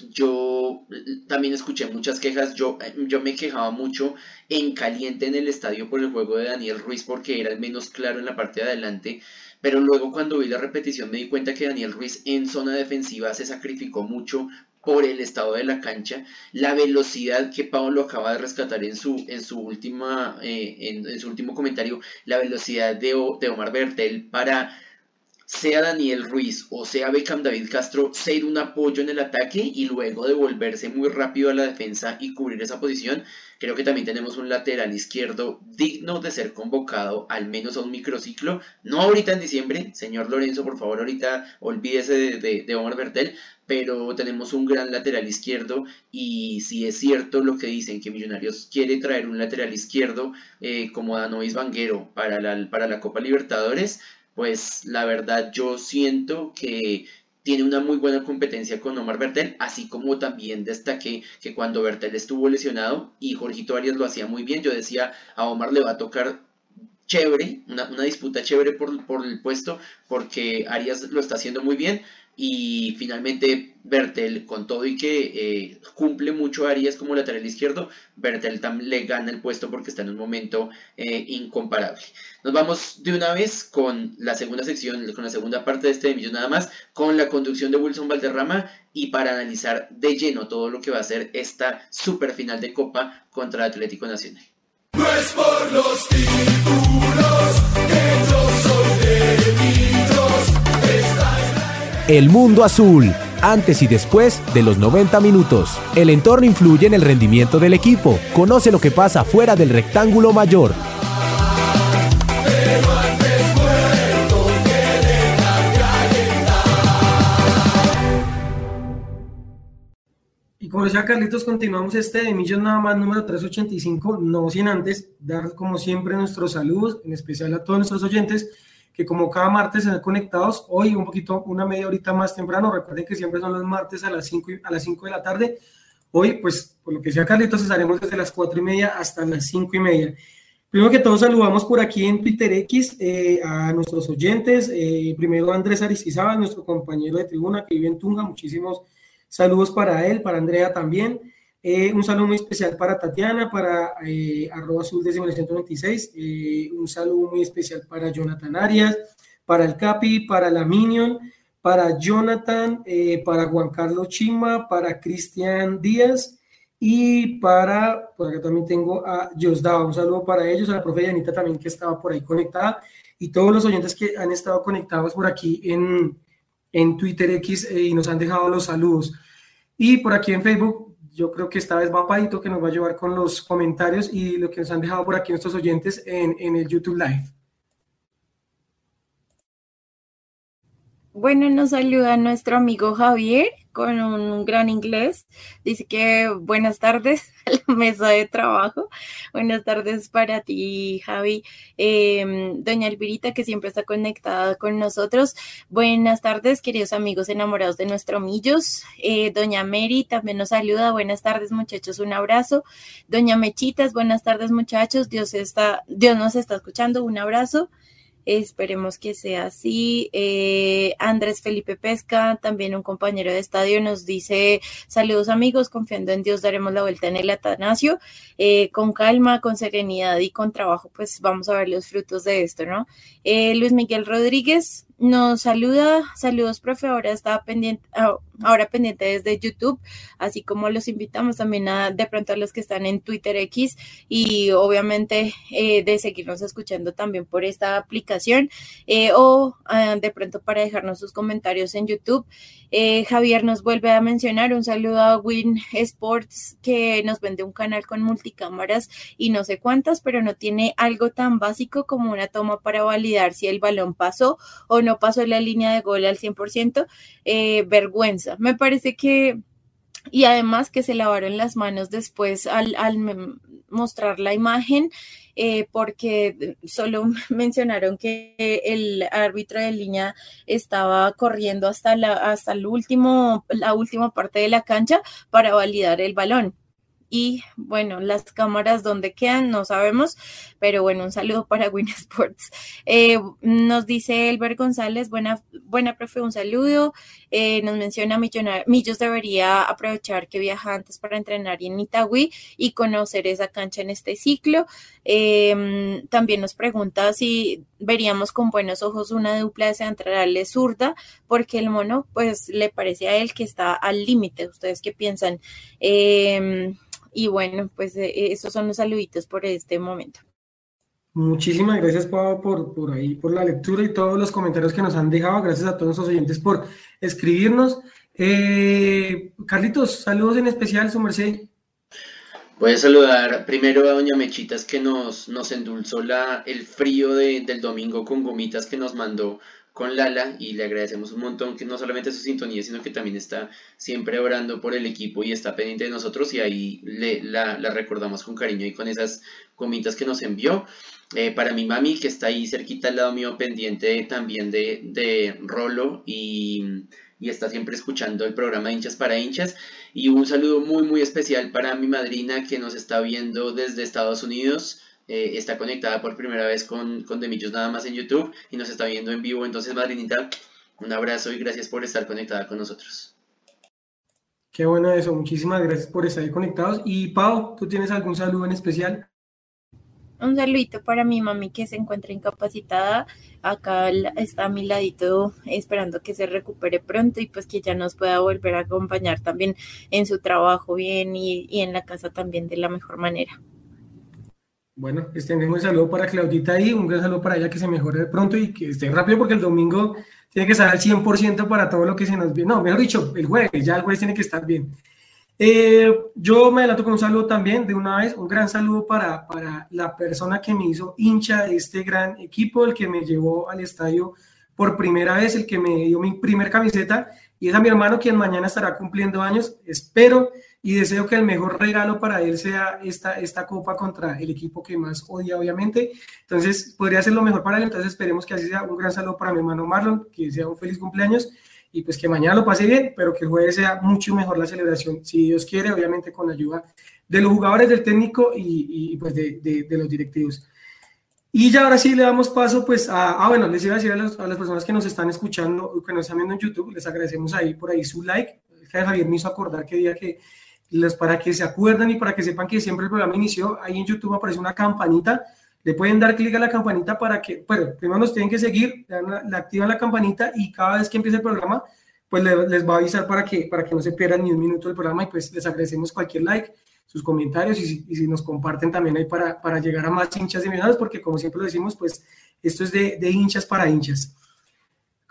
Speaker 2: yo también escuché muchas quejas, yo, yo me quejaba mucho en caliente en el estadio por el juego de Daniel Ruiz porque era el menos claro en la parte de adelante, pero luego cuando vi la repetición me di cuenta que Daniel Ruiz en zona defensiva se sacrificó mucho por el estado de la cancha, la velocidad que Pablo acaba de rescatar en su, en su, última, eh, en, su último comentario, la velocidad de, de Omar Bertel para sea Daniel Ruiz o sea Beckham David Castro, ser un apoyo en el ataque y luego devolverse muy rápido a la defensa y cubrir esa posición. Creo que también tenemos un lateral izquierdo digno de ser convocado al menos a un microciclo. No ahorita en diciembre, señor Lorenzo, por favor, ahorita olvídese de, de, Omar Bertel, pero tenemos un gran lateral izquierdo y si es cierto lo que dicen que Millonarios quiere traer un lateral izquierdo eh, como Danois Vanguero para la, para la Copa Libertadores, pues la verdad yo siento que tiene una muy buena competencia con Omar Bertel, así como también destaqué que cuando Bertel estuvo lesionado y Jorgito Arias lo hacía muy bien, yo decía a Omar le va a tocar chévere, una, disputa chévere por, por, el puesto, porque Arias lo está haciendo muy bien, y finalmente Bertel, con todo y que eh, cumple mucho Arias como lateral izquierdo, Bertel también le gana el puesto porque está en un momento eh, incomparable. Nos vamos de una vez con la segunda sección, con la segunda parte de este video nada más, con la conducción de Wilson Valderrama y para analizar de lleno todo lo que va a ser esta super final de Copa contra Atlético Nacional. por los el mundo azul, antes y después de los 90 minutos. El entorno influye en el rendimiento del equipo. Conoce lo que pasa fuera del rectángulo mayor.
Speaker 3: Y como decía Carlitos, continuamos este de Millón nada más número 385, no sin antes dar como siempre nuestros saludos, en especial a todos nuestros oyentes que como cada martes están conectados, hoy un poquito, una media horita más temprano, recuerden que siempre son los martes a las 5 a las 5 de la tarde, hoy pues por lo que sea Carlitos estaremos desde las 4 y media hasta las 5 y media. Primero que todo saludamos por aquí en Twitter X eh, a nuestros oyentes, eh, primero Andrés Aristizábal, nuestro compañero de tribuna que vive en Tunga, muchísimos saludos para él, para Andrea también. Eh, un saludo muy especial para Tatiana, para eh, arroba azul desde 1926. Eh, un saludo muy especial para Jonathan Arias, para el Capi, para la Minion, para Jonathan, para Juan Carlos Chima, para Cristian Díaz y para, por acá también tengo a Josdava. Un saludo para ellos, a la profe Yanita también que estaba por ahí conectada y todos los oyentes que han estado conectados por aquí en, en Twitter X y nos han dejado los saludos. Y por aquí en Facebook yo creo que esta vez va Paito que nos va a llevar con los comentarios y lo que nos han dejado por aquí nuestros oyentes en, en el YouTube Live.
Speaker 4: Bueno, nos saluda nuestro amigo Javier con un gran inglés. Dice que buenas tardes a la mesa de trabajo. Buenas tardes para ti, Javi. Em, doña Elvirita, que siempre está conectada con nosotros. Buenas tardes, queridos amigos enamorados de nuestro Millos. Eh, doña Mary también nos saluda. Buenas tardes, muchachos. Un abrazo. Doña Mechitas, buenas tardes, muchachos. Dios, está, Dios nos está escuchando. Un abrazo. Esperemos que sea así. Eh, Andrés Felipe Pesca, también un compañero de estadio, nos dice saludos amigos, confiando en Dios daremos la vuelta en el Atanasio. Eh, con calma, con serenidad y con trabajo, pues vamos a ver los frutos de esto, ¿no? Eh, Luis Miguel Rodríguez, nos saluda, saludos profe, ahora está pendiente, ah, ahora pendiente desde YouTube, así como los invitamos también a de pronto a los que están en Twitter X y obviamente eh, de seguirnos escuchando también por esta aplicación eh, o ah, de pronto para dejarnos sus comentarios en YouTube. Eh, Javier nos vuelve a mencionar un saludo a Win Sports que nos vende un canal con multicámaras y no sé cuántas, pero no tiene algo tan básico como una toma para validar si el balón pasó o no pasó la línea de gol al 100%. Eh, Me parece que y además que se lavaron las manos después al, al mostrar la imagen eh, porque solo mencionaron que el árbitro de línea estaba corriendo hasta la, hasta el último, la última parte de la cancha para validar el balón y bueno, las cámaras donde quedan no sabemos, pero bueno, un saludo para Win Sports. Eh, nos dice Elber González, buena, buena profe, un saludo. Eh, nos menciona Millos debería aprovechar que viaja antes para entrenar en Itagüí y conocer esa cancha en este ciclo. Em, también nos pregunta si veríamos con buenos ojos una dupla de centrales zurda, porque el mono, pues le parece a él que está al límite. ¿Ustedes qué piensan? Y bueno, pues eh, esos son los saluditos por este momento.
Speaker 3: Muchísimas gracias, Pau, por, por ahí, por la lectura y todos los comentarios que nos han dejado. Gracias a todos los oyentes por escribirnos. Eh, Carlitos, saludos en especial, su merced.
Speaker 2: Voy a saludar primero a Doña Mechitas que nos, nos endulzó la, el frío del domingo con gomitas que nos mandó con Lala y le agradecemos un montón que no solamente su sintonía, sino que también está siempre orando por el equipo y está pendiente de nosotros y ahí le, la, recordamos con cariño y con esas gomitas que nos envió. Eh, para mi mami, que está ahí cerquita al lado mío, pendiente también de, de Rolo y, y está siempre escuchando el programa hinchas para hinchas. Y un saludo muy, muy especial para mi madrina que nos está viendo desde Estados Unidos. Eh, está conectada por primera vez con, con Demillos nada más en YouTube y nos está viendo en vivo. Entonces, madrinita, un abrazo y gracias por estar conectada con nosotros.
Speaker 3: Qué bueno eso, muchísimas gracias por estar ahí conectados. Y Pau, ¿tú tienes algún saludo en especial?
Speaker 4: Un saludito para mi mami que se encuentra incapacitada. Acá está a mi ladito esperando que se recupere pronto y pues que ya nos pueda volver a acompañar también en su trabajo bien y, y en la casa también de la mejor manera.
Speaker 3: Bueno, extendemos un saludo para Claudita ahí, un gran saludo para ella que se mejore pronto y que esté rápido porque el domingo tiene que estar al 100% para todo lo que se nos viene. No, mejor dicho, el jueves, ya el jueves tiene que estar bien. Eh, yo me adelanto con un saludo también de una vez, un gran saludo para, para la persona que me hizo hincha de este gran equipo, el que me llevó al estadio por primera vez, el que me dio mi primer camiseta y es a mi hermano quien mañana estará cumpliendo años. Espero y deseo que el mejor regalo para él sea esta, esta copa contra el equipo que más odia, obviamente. Entonces, podría ser lo mejor para él. Entonces, esperemos que así sea. Un gran saludo para mi hermano Marlon, que sea un feliz cumpleaños y pues que mañana lo pase bien, pero que el jueves sea mucho mejor la celebración, si Dios quiere, obviamente con la ayuda de los jugadores, del técnico y, y pues de, de, los directivos. Y ya ahora sí le damos paso pues a, ah, bueno, les iba a decir a, a, las personas que nos están escuchando, que nos están viendo en YouTube, les agradecemos ahí por ahí su like. Javier me hizo acordar que día que les, para que se acuerden y para que sepan que siempre el programa inició, ahí en YouTube aparece una campanita, le pueden dar clic a la campanita para que, bueno, primero nos tienen que seguir, le activan la campanita y cada vez que empiece el programa, pues les va a avisar para que, para que no se pierdan ni un minuto del programa y pues les agradecemos cualquier like, sus comentarios y si, nos comparten también ahí para, para llegar a más hinchas de millonarios, porque como siempre lo decimos, pues esto es de, de hinchas para hinchas.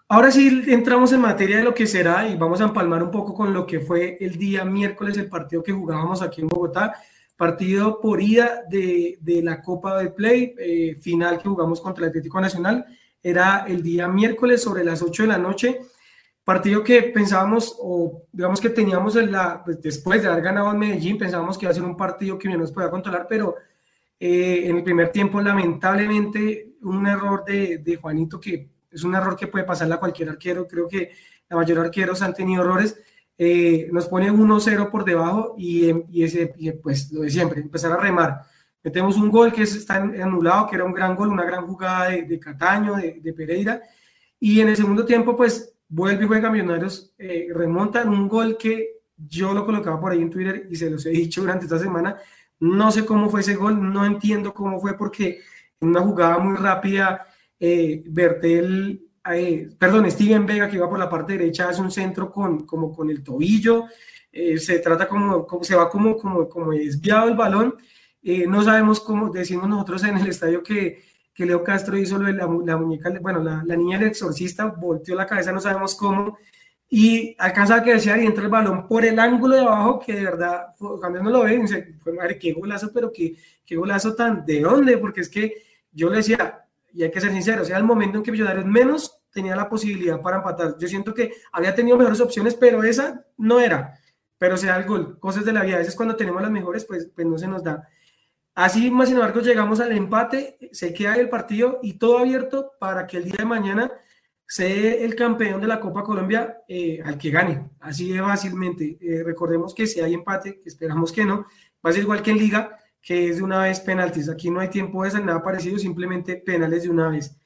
Speaker 3: Ahora sí entramos en materia de lo que será y vamos a empalmar un poco con lo que fue el día miércoles el partido que jugábamos aquí en Bogotá, partido por ida de, de la Copa de Play, eh, final que jugamos contra el Atlético Nacional, era el día miércoles sobre las 8 de la noche, partido que pensábamos o digamos que teníamos en la, pues, después de haber ganado en Medellín, pensábamos que iba a ser un partido que bien nos podía controlar, pero eh, en el primer tiempo lamentablemente un error de Juanito que es un error que puede pasarle a cualquier arquero, creo que la mayoría de arqueros han tenido errores, eh, nos pone 1-0 por debajo y, y ese, pues lo de siempre, empezar a remar. Metemos un gol que está anulado, que era un gran gol, una gran jugada de, Cataño, de, Pereira, y en el segundo tiempo, pues vuelve y juega Millonarios, eh, remontan un gol que yo lo colocaba por ahí en Twitter y se los he dicho durante esta semana. No sé cómo fue ese gol, no entiendo cómo fue porque en una jugada muy rápida eh, Bertel, eh, perdón, Steven Vega que iba por la parte derecha hace un centro con, como con el tobillo, eh, se trata como, como, se va como, como, como desviado el balón, eh, no sabemos cómo, decimos nosotros en el estadio que, que Leo Castro hizo lo de la, muñeca, bueno, la, la, niña del exorcista volteó la cabeza, no sabemos cómo, y alcanza a que y entra el balón por el ángulo de abajo, que de verdad, cuando uno lo ve, dice, madre, qué golazo, pero qué, qué golazo tan, ¿de dónde? Porque es que yo le decía, y hay que ser sinceros, sea el momento en que Millonarios menos tenía la posibilidad para empatar. Yo siento que había tenido mejores opciones, pero esa no era. Pero sea el gol, cosas de la vida. A veces cuando tenemos las mejores, pues, pues no se nos da. Así, más sin embargo, llegamos al empate, se queda el partido y todo abierto para que el día de mañana sea el campeón de la Copa Colombia eh, al que gane. Así de fácilmente. Eh, recordemos que si hay empate, esperamos que no, va a ser igual que en Liga, que es de una vez penaltis. Aquí no hay tiempo de nada parecido, simplemente penales de una vez.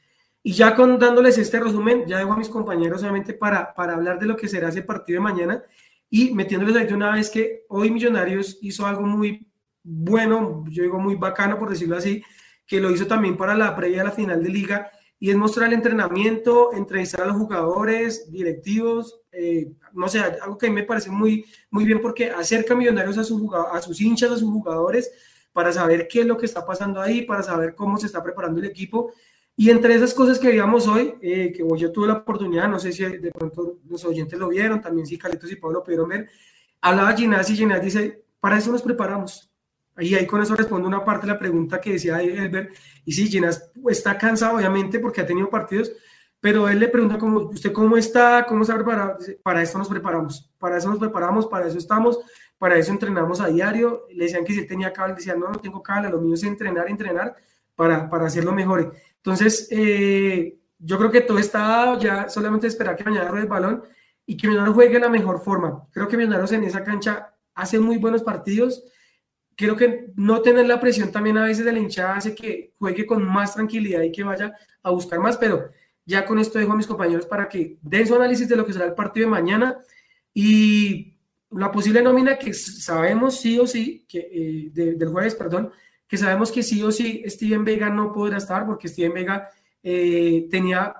Speaker 3: Y ya con dándoles este resumen, ya dejo a mis compañeros solamente para, para hablar de lo que será ese partido de mañana y metiéndoles ahí de una vez que hoy Millonarios hizo algo muy bueno, yo digo muy bacano por decirlo así, que lo hizo también para la previa a la final de liga y es mostrar el entrenamiento, entrevistar a los jugadores, directivos, eh, no sé, algo que a mí me parece muy, muy bien porque acerca a Millonarios a, sus a sus hinchas, a sus jugadores, para saber qué es lo que está pasando ahí, para saber cómo se está preparando el equipo. Y entre esas cosas que veíamos hoy, eh, que yo tuve la oportunidad, no sé si de pronto los oyentes lo vieron, también si Calitos y Pablo pudieron ver, hablaba Ginás y Ginás dice, para eso nos preparamos. Y ahí con eso responde una parte de la pregunta que decía Elber. Y sí, Ginás está cansado, obviamente, porque ha tenido partidos, pero él le pregunta, cómo, ¿usted cómo está? ¿Cómo se ha preparado? Para eso nos preparamos, para eso nos preparamos, para eso estamos, para eso entrenamos a diario. Le decían que si él tenía cable, decía, no, no tengo cable, lo mío es entrenar, entrenar para, para hacerlo mejor. Entonces, eh, yo creo que todo está ya solamente esperar que mañana ruede el balón y que Millonarios juegue de la mejor forma. Creo que Millonarios en esa cancha hace muy buenos partidos. Creo que no tener la presión también a veces de la hinchada hace que juegue con más tranquilidad y que vaya a buscar más, pero ya con esto dejo a mis compañeros para que den su análisis de lo que será el partido de mañana y la posible nómina que sabemos sí o sí, que, eh, del jueves, perdón, que sabemos que sí o sí Steven Vega no podrá estar porque Steven Vega eh, tenía,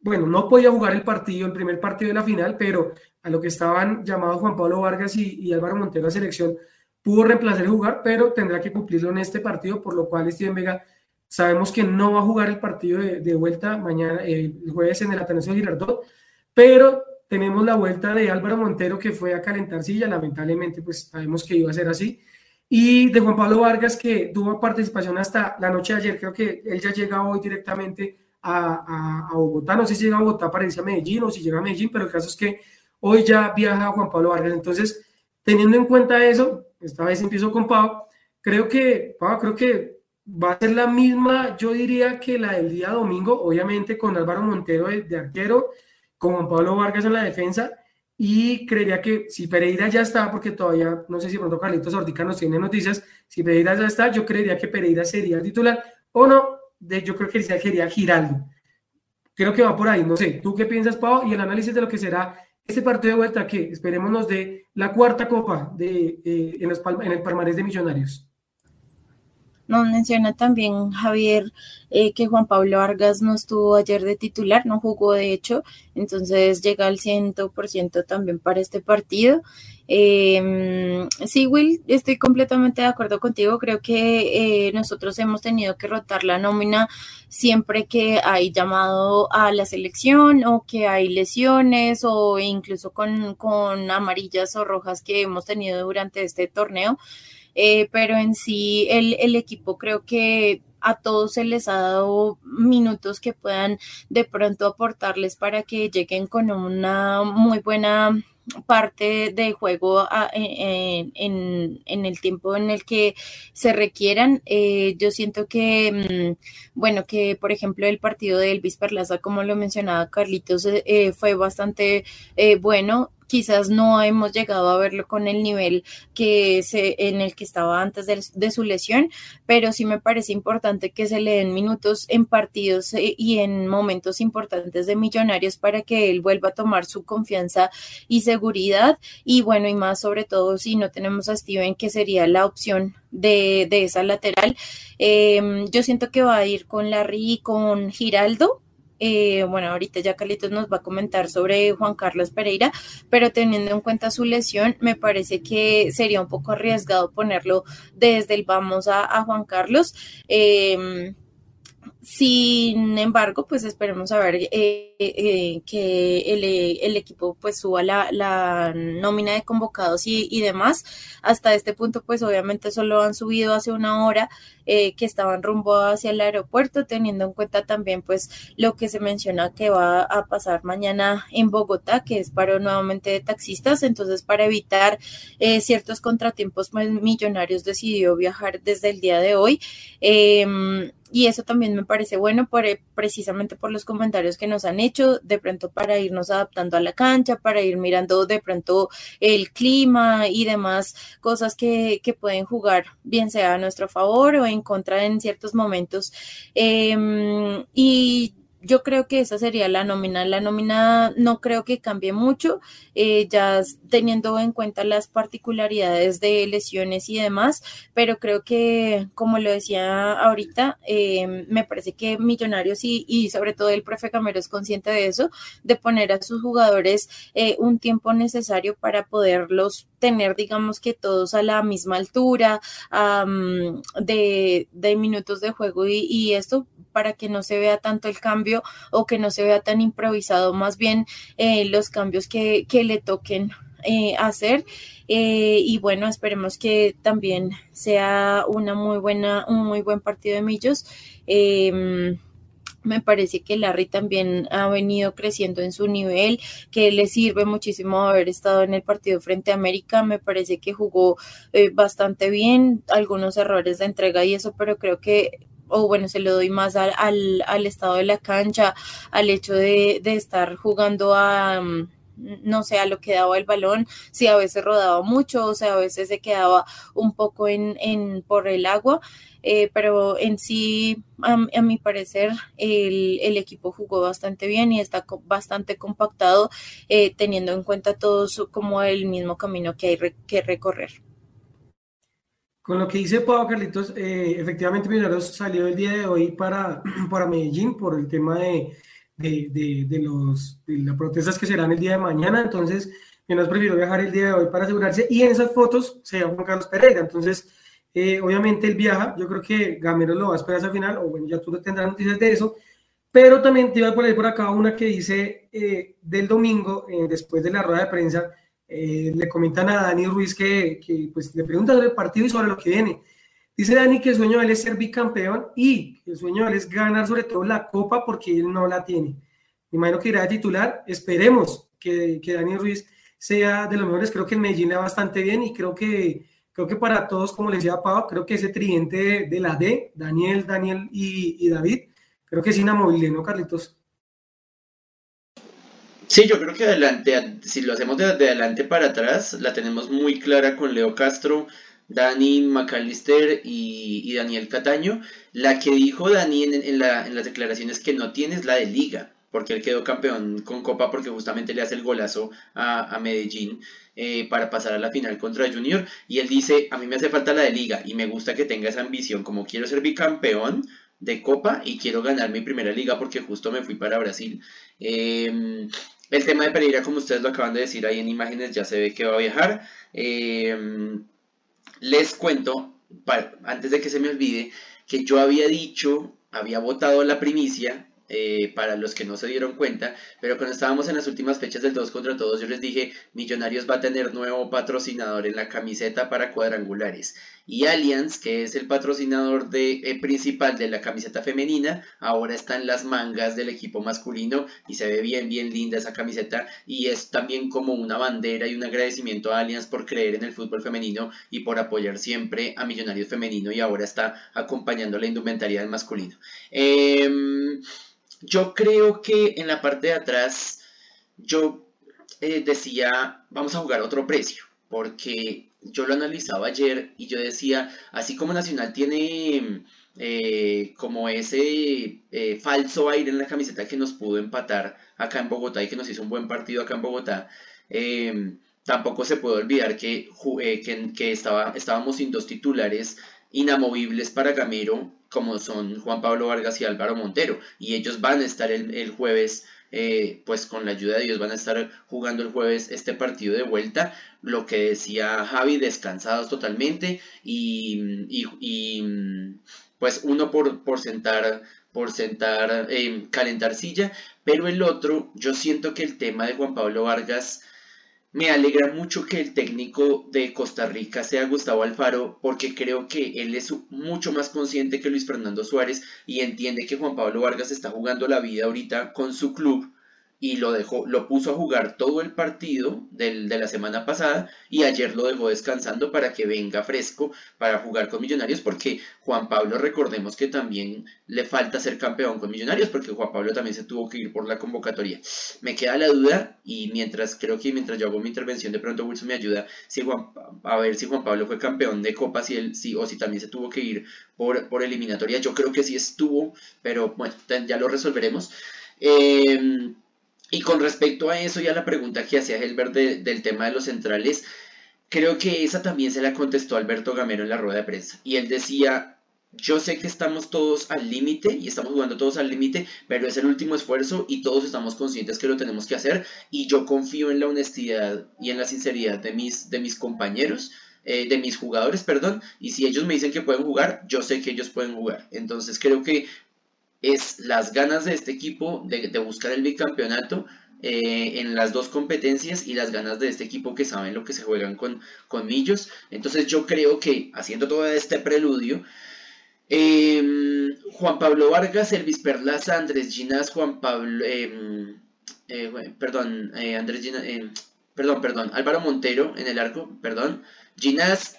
Speaker 3: bueno, no podía jugar el partido, el primer partido de la final, pero a lo que estaban llamados Juan Pablo Vargas y, Álvaro Montero a selección, pudo reemplazar el jugar, pero tendrá que cumplirlo en este partido, por lo cual Steven Vega sabemos que no va a jugar el partido de, vuelta mañana, el jueves en el Ateneo Girardot, pero tenemos la vuelta de Álvaro Montero que fue a calentar silla, lamentablemente pues sabemos que iba a ser así. Y de Juan Pablo Vargas que tuvo participación hasta la noche de ayer, creo que él ya llega hoy directamente a, a, Bogotá, no sé si llega a Bogotá para irse a Medellín o si llega a Medellín, pero el caso es que hoy ya viaja Juan Pablo Vargas. Entonces, teniendo en cuenta eso, esta vez empiezo con Pau, creo que, Pau, creo que va a ser la misma, yo diría que la del día domingo, obviamente con Álvaro Montero de, arquero, con Juan Pablo Vargas en la defensa y creería que si Pereira ya está, porque todavía no sé si pronto Carlitos Ortica nos tiene noticias, si Pereira ya está, yo creería que Pereira sería titular o no, yo creo que sería Giraldo. Creo que va por ahí, no sé. ¿Tú qué piensas, Pau? Y el análisis de lo que será este partido de vuelta que esperémonos de la cuarta copa de, eh, en, en el palmarés de Millonarios.
Speaker 4: Nos menciona también Javier eh, que Juan Pablo Vargas no estuvo ayer de titular, no jugó de hecho, entonces llega al 100% también para este partido. Eh, sí, Will, estoy completamente de acuerdo contigo. Creo que eh, nosotros hemos tenido que rotar la nómina siempre que hay llamado a la selección o que hay lesiones o incluso con, con amarillas o rojas que hemos tenido durante este torneo. Eh, pero en sí el, el equipo creo que a todos se les ha dado minutos que puedan de pronto aportarles para que lleguen con una muy buena parte de juego en, en, el tiempo en el que se requieran. Eh, yo siento que, mm, bueno, que por ejemplo el partido de Elvis Perlaza, como lo mencionaba Carlitos, eh, fue bastante bueno quizás no hemos llegado a verlo con el nivel que se, en el que estaba antes de, su lesión, pero sí me parece importante que se le den minutos en partidos eh, y en momentos importantes de Millonarios para que él vuelva a tomar su confianza y seguridad y bueno, y más sobre todo si no tenemos a Steven, que sería la opción de, esa lateral. Em, yo siento que va a ir con Larry y con Giraldo eh, bueno, ahorita ya Carlitos nos va a comentar sobre Juan Carlos Pereira, pero teniendo en cuenta su lesión, me parece que sería un poco arriesgado ponerlo desde el vamos a, Juan Carlos. Eh, sin embargo, pues esperemos a ver eh, eh, que el, equipo pues suba la, nómina de convocados y, demás. Hasta este punto, pues obviamente solo han subido hace una hora eh, que estaban rumbo hacia el aeropuerto, teniendo en cuenta también pues lo que se menciona que va a pasar mañana en Bogotá, que es paro nuevamente de taxistas. Entonces, para evitar ciertos contratiempos, pues Millonarios decidió viajar desde el día de hoy. Y eso también me parece bueno por, eh, precisamente por los comentarios que nos han hecho, de pronto para irnos adaptando a la cancha, para ir mirando de pronto el clima y demás cosas que, que pueden jugar, bien sea a nuestro favor o en contra en ciertos momentos. Em, y yo creo que esa sería la nómina. La nómina no creo que cambie mucho, eh, ya teniendo en cuenta las particularidades de lesiones y demás, pero creo que, como lo decía ahorita, eh, me parece que Millonarios y, y, sobre todo el profe Camero es consciente de eso, de poner a sus jugadores eh, un tiempo necesario para poderlos tener, digamos que todos a la misma altura de, de, minutos de juego y, y esto para que no se vea tanto el cambio o que no se vea tan improvisado, más bien eh, los cambios que, le toquen eh, hacer. Eh, y bueno, esperemos que también sea una muy buena, un muy buen partido de Millos. Em, me parece que Larry también ha venido creciendo en su nivel, que le sirve muchísimo haber estado en el partido frente a América. Me parece que jugó bastante bien, algunos errores de entrega y eso, pero creo que o bueno, se lo doy más al, al, estado de la cancha, al hecho de, estar jugando a mm, no sé, a lo que daba el balón, si a veces rodaba mucho, o sea, a veces se quedaba un poco en, en por el agua, eh, pero en sí, a, mi parecer, el, el, equipo jugó bastante bien y está bastante compactado, eh, teniendo en cuenta todo como el mismo camino que hay que recorrer.
Speaker 3: Con lo que dice Pablo Carlitos, eh, efectivamente Millonarios salió el día de hoy para, para Medellín por el tema de, de, de, los, de las protestas que serán el día de mañana, entonces Millonarios prefirió viajar el día de hoy para asegurarse y en esas fotos se ve Juan Carlos Pereira, entonces eh, obviamente él viaja, yo creo que Gamero lo va a esperar hasta el final, o bueno, ya tú tendrás noticias de eso, pero también te iba a poner por acá una que dice eh, del domingo, después de la rueda de prensa, eh, le comentan a Dani Ruiz que, que, pues, le preguntan sobre el partido y sobre lo que viene. Dice Dani que el sueño de él es ser bicampeón y el sueño de él es ganar sobre todo la copa porque él no la tiene. Me imagino que irá a titular. Esperemos que, que Dani Ruiz sea de los mejores. Creo que el Medellín le va bastante bien y creo que, creo que para todos, como les decía Pau, creo que ese tridente de, la D, Daniel, Daniel y, y David, creo que es inamovible, ¿no, Carlitos?
Speaker 2: Sí, yo creo que adelante, si lo hacemos de, adelante para atrás, la tenemos muy clara con Leo Castro, Dani McAllister y, Daniel Cataño. La que dijo Dani en, las declaraciones que no tiene es la de liga. porque él quedó campeón con Copa porque justamente le hace el golazo a, Medellín eh, para pasar a la final contra Junior. Y él dice, a mí me hace falta la de liga y me gusta que tenga esa ambición, como quiero ser bicampeón de Copa y quiero ganar mi primera liga porque justo me fui para Brasil. Em, el tema de Pereira, como ustedes lo acaban de decir ahí en imágenes, ya se ve que va a viajar. Em, les cuento, antes de que se me olvide, que yo había dicho, había votado la primicia eh, para los que no se dieron cuenta, pero cuando estábamos en las últimas fechas del 2 contra todos, yo les dije, Millonarios va a tener nuevo patrocinador en la camiseta para cuadrangulares. Y Allianz, que es el patrocinador eh, principal de la camiseta femenina, ahora está en las mangas del equipo masculino y se ve bien, bien linda esa camiseta y es también como una bandera y un agradecimiento a Allianz por creer en el fútbol femenino y por apoyar siempre a Millonarios femenino y ahora está acompañando la indumentaria del masculino. Eh, yo creo que en la parte de atrás yo eh, decía, vamos a jugar otro precio, porque yo lo analizaba ayer y yo decía, así como Nacional tiene eh, como ese eh, falso aire en la camiseta que nos pudo empatar acá en Bogotá y que nos hizo un buen partido acá en Bogotá, tampoco se puede olvidar que, que, estaba, estábamos sin dos titulares inamovibles para Gamero como son Juan Pablo Vargas y Álvaro Montero. Y ellos van a estar el, jueves, eh, pues con la ayuda de Dios, van a estar jugando el jueves este partido de vuelta. Lo que decía Javi, descansados totalmente y, pues uno por, por sentar por sentar, eh, calentar silla, pero el otro, yo siento que el tema de Juan Pablo Vargas me alegra mucho que el técnico de Costa Rica sea Gustavo Alfaro porque creo que él es mucho más consciente que Luis Fernando Suárez y entiende que Juan Pablo Vargas está jugando la vida ahorita con su club y lo dejó, lo puso a jugar todo el partido del, de la semana pasada y ayer lo dejó descansando para que venga fresco para jugar con Millonarios porque Juan Pablo recordemos que también le falta ser campeón con Millonarios porque Juan Pablo también se tuvo que ir por la convocatoria. Me queda la duda y mientras creo que mientras yo hago mi intervención de pronto Wilson me ayuda a ver si Juan Pablo fue campeón de Copa si él, si, o si también se tuvo que ir por, por eliminatoria. Yo creo que sí estuvo, pero bueno, ya lo resolveremos. Eh, y con respecto a eso y a la pregunta que hacía Helbert del tema de los centrales, creo que esa también se la contestó Alberto Gamero en la rueda de prensa. Y él decía, yo sé que estamos todos al límite y estamos jugando todos al límite, pero es el último esfuerzo y todos estamos conscientes que lo tenemos que hacer. Y yo confío en la honestidad y en la sinceridad de mis, de mis compañeros. Eh, de mis jugadores, perdón, y si ellos me dicen que pueden jugar, yo sé que ellos pueden jugar. Entonces creo que es las ganas de este equipo de, buscar el bicampeonato eh, en las dos competencias y las ganas de este equipo que saben lo que se juegan con, con Millos. Entonces yo creo que haciendo todo este preludio, em, Juan Pablo Vargas, Elvis Perlaza, Andrés Ginás, Juan Pablo, em, eh, perdón, eh, Andrés Ginás, em, perdón, perdón, Álvaro Montero en el arco, perdón, Ginás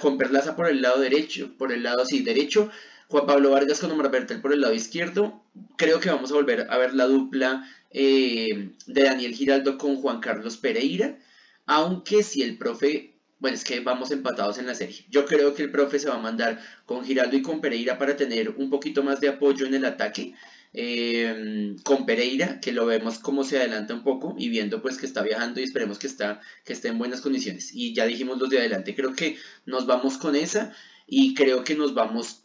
Speaker 2: con Perlaza por el lado derecho, por el lado así derecho, Juan Pablo Vargas con Omar Bertel por el lado izquierdo. Creo que vamos a volver a ver la dupla eh, de Daniel Giraldo con Juan Carlos Pereira. Aunque si el profe, bueno, es que vamos empatados en la serie. Yo creo que el profe se va a mandar con Giraldo y con Pereira para tener un poquito más de apoyo en el ataque. Eh, con Pereira, que lo vemos como se adelanta un poco y viendo pues que está viajando y esperemos que, está, que esté en buenas condiciones. Y ya dijimos los de adelante, creo que nos vamos con esa y creo que nos vamos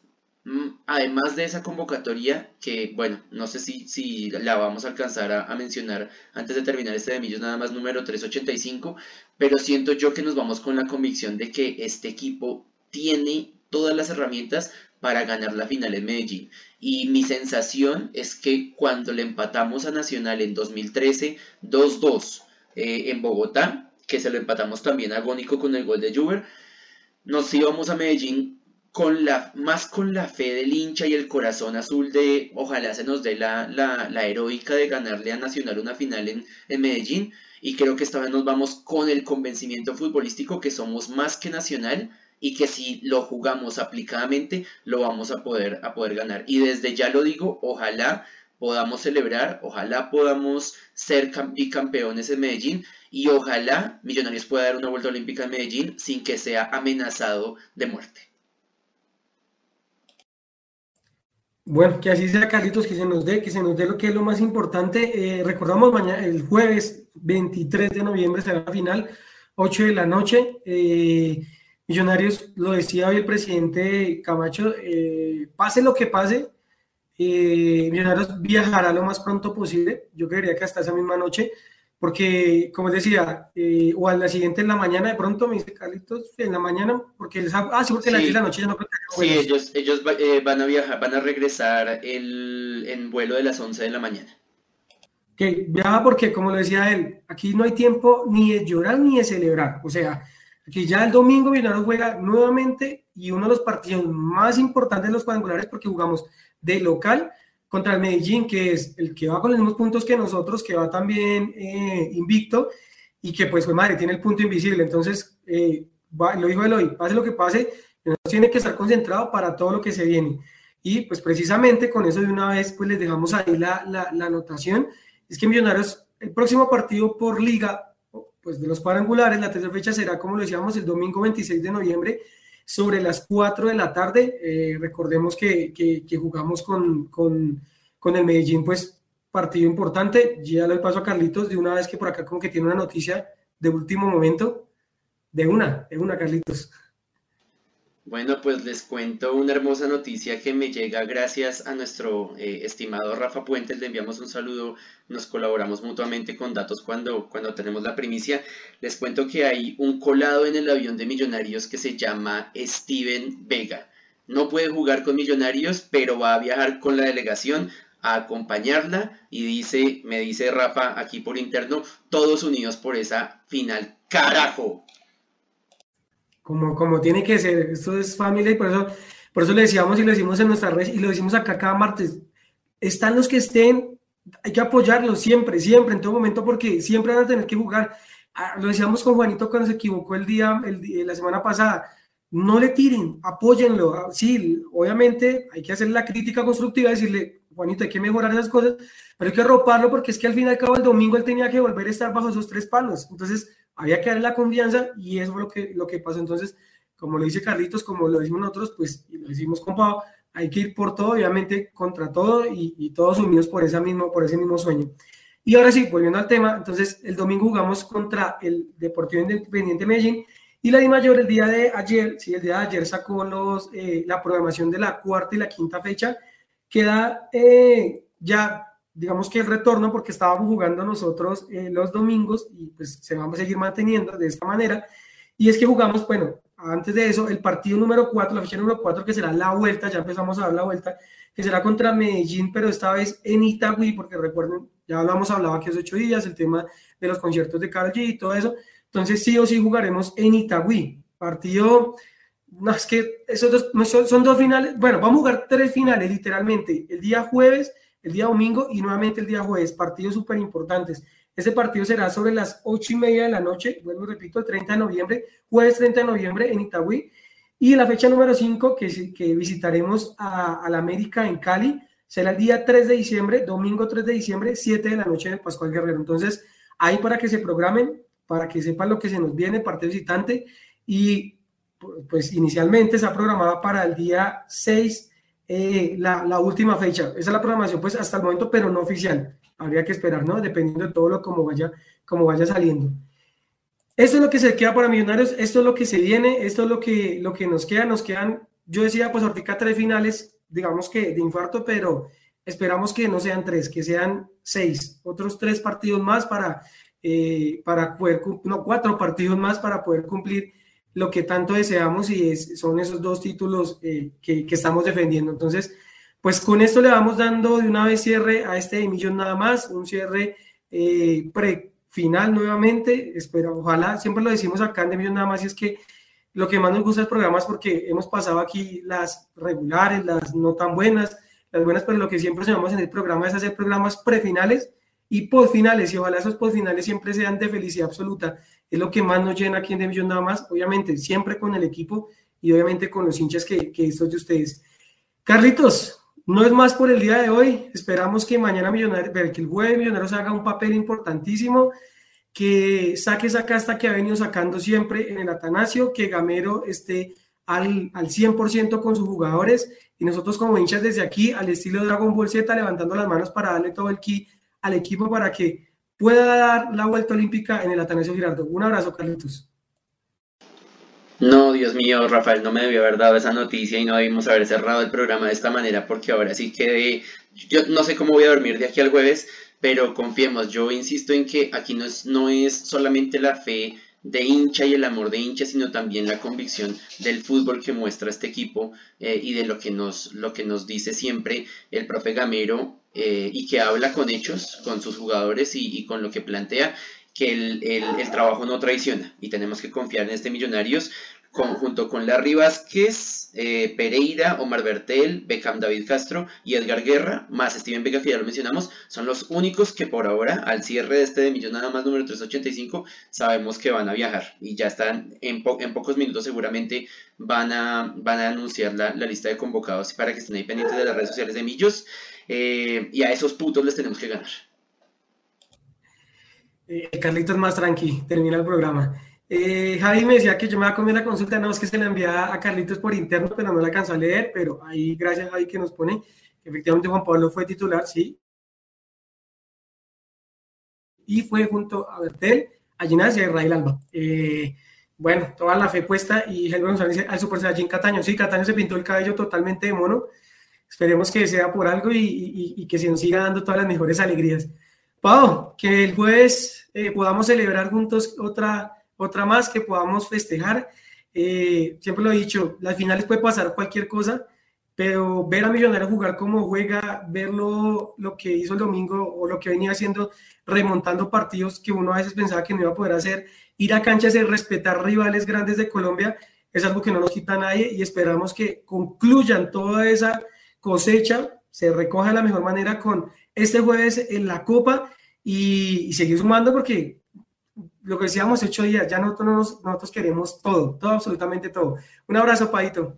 Speaker 2: además de esa convocatoria, que bueno, no sé si, si la vamos a alcanzar a, mencionar antes de terminar este de Millos, nada más número 385, pero siento yo que nos vamos con la convicción de que este equipo tiene todas las herramientas para ganar la final en Medellín. Y mi sensación es que cuando le empatamos a Nacional en 2013, 2-2 eh, en Bogotá, que se lo empatamos también agónico con el gol de Juber, nos íbamos a Medellín con la, más con la fe del hincha y el corazón azul de ojalá se nos dé la, la, heroica de ganarle a Nacional una final en, en, Medellín. Y creo que esta vez nos vamos con el convencimiento futbolístico que somos más que Nacional y que si lo jugamos aplicadamente lo vamos a poder, a poder ganar. Y desde ya lo digo ojalá podamos celebrar ojalá podamos ser bicampeones en Medellín y ojalá Millonarios pueda dar una vuelta olímpica en Medellín sin que sea amenazado de muerte
Speaker 3: Bueno, que así sea, Carlitos, que se nos dé, que se nos dé lo que es lo más importante. Eh, recordamos mañana, el jueves 23 de noviembre será la final, 8 de la noche. Eh, Millonarios, lo decía hoy el presidente Camacho, eh, pase lo que pase, Millonarios viajará lo más pronto posible. Yo creería que hasta esa misma noche porque, como decía, eh, o a la siguiente en la mañana, de pronto me dice Carlitos, en la mañana, porque les ah, sí, porque sí. la noche ya no creo
Speaker 2: que Sí, ellos, ellos eh, van a viajar, van a regresar el, en vuelo de las 11 de la mañana.
Speaker 3: Que viaja porque, como lo decía él, aquí no hay tiempo ni de llorar ni de celebrar. O sea, aquí ya el domingo Millonarios juega nuevamente y uno de los partidos más importantes de los cuadrangulares porque jugamos de local contra el Medellín, que es el que va con los mismos puntos que nosotros, que va también eh, invicto y que pues, fue madre, tiene el punto invisible. Entonces, eh, lo dijo Eloy, pase lo que pase, tiene que estar concentrado para todo lo que se viene. Y pues precisamente con eso de una vez, pues les dejamos ahí la, la, la anotación. Es que Millonarios, el próximo partido por liga, pues de los cuadrangulares, la tercera fecha será, como lo decíamos, el domingo 26 de noviembre sobre las 4 de la tarde. Eh, recordemos que, que, jugamos con, con, con, el Medellín, pues partido importante. Ya le paso a Carlitos de una vez que por acá como que tiene una noticia de último momento. De una, de una, Carlitos.
Speaker 2: Bueno, pues les cuento una hermosa noticia que me llega gracias a nuestro eh, estimado Rafa Puentes. Le enviamos un saludo, nos colaboramos mutuamente con datos cuando, cuando tenemos la primicia. Les cuento que hay un colado en el avión de Millonarios que se llama Steven Vega. No puede jugar con Millonarios, pero va a viajar con la delegación a acompañarla y dice, me dice Rafa aquí por interno, todos unidos por esa final. ¡Carajo!
Speaker 3: Como, como tiene que ser. Esto es familia y por eso, por eso le decíamos y lo decimos en nuestras redes y lo decimos acá cada martes. Están los que estén, hay que apoyarlos siempre, siempre, en todo momento, porque siempre van a tener que jugar. Ah, lo decíamos con Juanito cuando se equivocó el día, el, la semana pasada. No le tiren, apóyenlo. Ah, sí, obviamente hay que hacer la crítica constructiva, decirle, Juanito, hay que mejorar esas cosas, pero hay que roparlo porque es que al fin y al cabo el domingo él tenía que volver a estar bajo esos tres palos. Entonces, había que darle la confianza y eso fue lo que, lo que pasó. Entonces, como lo dice Carlitos, como lo decimos nosotros, pues lo decimos con Pau, hay que ir por todo, obviamente contra todo y, todos unidos por, esa mismo, por ese mismo sueño. Y ahora sí, volviendo al tema, entonces el domingo jugamos contra el Deportivo Independiente Medellín y la Di Mayor el día de ayer, sí, el día de ayer sacó los, eh, la programación de la cuarta y la quinta fecha, queda eh, ya digamos que el retorno, porque estábamos jugando nosotros eh, los domingos y pues se vamos a seguir manteniendo de esta manera. Y es que jugamos, bueno, antes de eso, el partido número 4, la fecha número 4, que será la vuelta, ya empezamos a dar la vuelta, que será contra Medellín, pero esta vez en Itagüí, porque recuerden, ya hablamos, hablaba aquí hace ocho días, el tema de los conciertos de Karol G y todo eso. Entonces, sí o sí jugaremos en Itagüí. Partido, no, es que esos dos, son dos finales, bueno, vamos a jugar tres finales, literalmente, el día jueves el día domingo y nuevamente el día jueves, partidos súper importantes. Ese partido será sobre las ocho y media de la noche, vuelvo repito, el 30 de noviembre, jueves 30 de noviembre en Itagüí. Y la fecha número 5 que, que visitaremos a, la América en Cali será el día 3 de diciembre, domingo 3 de diciembre, 7 de la noche en Pascual Guerrero. Entonces, ahí para que se programen, para que sepan lo que se nos viene, parte visitante. Y pues inicialmente está programada para el día 6 eh, la, última fecha. Esa es la programación, pues hasta el momento, pero no oficial. Habría que esperar, ¿no? Dependiendo de todo lo como vaya, como vaya saliendo. Esto es lo que se queda para Millonarios, esto es lo que se viene, esto es lo que, lo que nos queda. Nos quedan, yo decía, pues ahorita tres finales, digamos que de infarto, pero esperamos que no sean tres, que sean seis, otros tres partidos más para, eh, para poder, no, cuatro partidos más para poder cumplir lo que tanto deseamos y es, son esos dos títulos eh, que, estamos defendiendo. Entonces, pues con esto le vamos dando de una vez cierre a este millón nada más, un cierre eh, pre-final nuevamente. Espero, ojalá, siempre lo decimos acá en de millón nada más, y es que lo que más nos gusta del programa es porque hemos pasado aquí las regulares, las no tan buenas, las buenas, pero lo que siempre hacemos en el programa es hacer programas prefinales y postfinales, y ojalá esos postfinales siempre sean de felicidad absoluta es lo que más nos llena aquí en Millón nada más, obviamente, siempre con el equipo y obviamente con los hinchas que, que estos de ustedes. Carlitos, no es más por el día de hoy, esperamos que mañana Millonarios, que el jueves Millonarios haga un papel importantísimo, que saque esa casta que ha venido sacando siempre en el Atanasio, que Gamero esté al, al 100% con sus jugadores y nosotros como hinchas desde aquí, al estilo Dragon Ball Z, levantando las manos para darle todo el ki al equipo para que pueda dar la vuelta olímpica en el Atanasio Girardot. Un abrazo, Carlitos.
Speaker 2: No, Dios mío, Rafael, no me debió haber dado esa noticia y no debimos haber cerrado el programa de esta manera porque ahora sí quedé, yo no sé cómo voy a dormir de aquí al jueves, pero confiemos, yo insisto en que aquí no es, no es solamente la fe de hincha y el amor de hincha, sino también la convicción del fútbol que muestra este equipo eh, y de lo que, nos, lo que nos dice siempre el profe Gamero eh, y que habla con hechos, con sus jugadores y, con lo que plantea que el, el, trabajo no traiciona. Y tenemos que confiar en este Millonarios junto con Larry Vázquez, eh, Pereira, Omar Bertel, Beckham David Castro y Edgar Guerra, más Steven Vega, que ya lo mencionamos, son los únicos que por ahora, al cierre de este de Millón nada más número 385, sabemos que van a viajar y ya están en, en pocos minutos seguramente van a, van a anunciar la, lista de convocados para que estén ahí pendientes de las redes sociales de Millos eh, y a esos putos les tenemos que ganar.
Speaker 3: Eh, Carlitos más tranqui, termina el programa. Eh, Javi me decía que yo me iba a comer la consulta, no, es que se la envía a Carlitos por interno, pero no la alcanzó a leer, pero ahí gracias Javi que nos pone, efectivamente Juan Pablo fue titular, sí. Y fue junto a Bertel, a Gimnasia y Israel Alba. Eh, bueno, toda la fe puesta y Helber González dice al Super Saiyan Cataño. Sí, Cataño se pintó el cabello totalmente de mono. Esperemos que sea por algo y, que se nos siga dando todas las mejores alegrías. Pau, que el jueves eh, podamos celebrar juntos otra otra más que podamos festejar. Eh, siempre lo he dicho, las finales puede pasar cualquier cosa, pero ver a Millonarios jugar como juega, verlo lo que hizo el domingo o lo que venía haciendo, remontando partidos que uno a veces pensaba que no iba a poder hacer, ir a canchas y respetar rivales grandes de Colombia, es algo que no nos quita nadie y esperamos que concluyan toda esa cosecha, se recoja de la mejor manera con este jueves en la Copa y, y seguir sumando porque lo que decíamos ocho días, ya nosotros, nosotros queremos todo, todo, absolutamente todo. Un abrazo, Paito.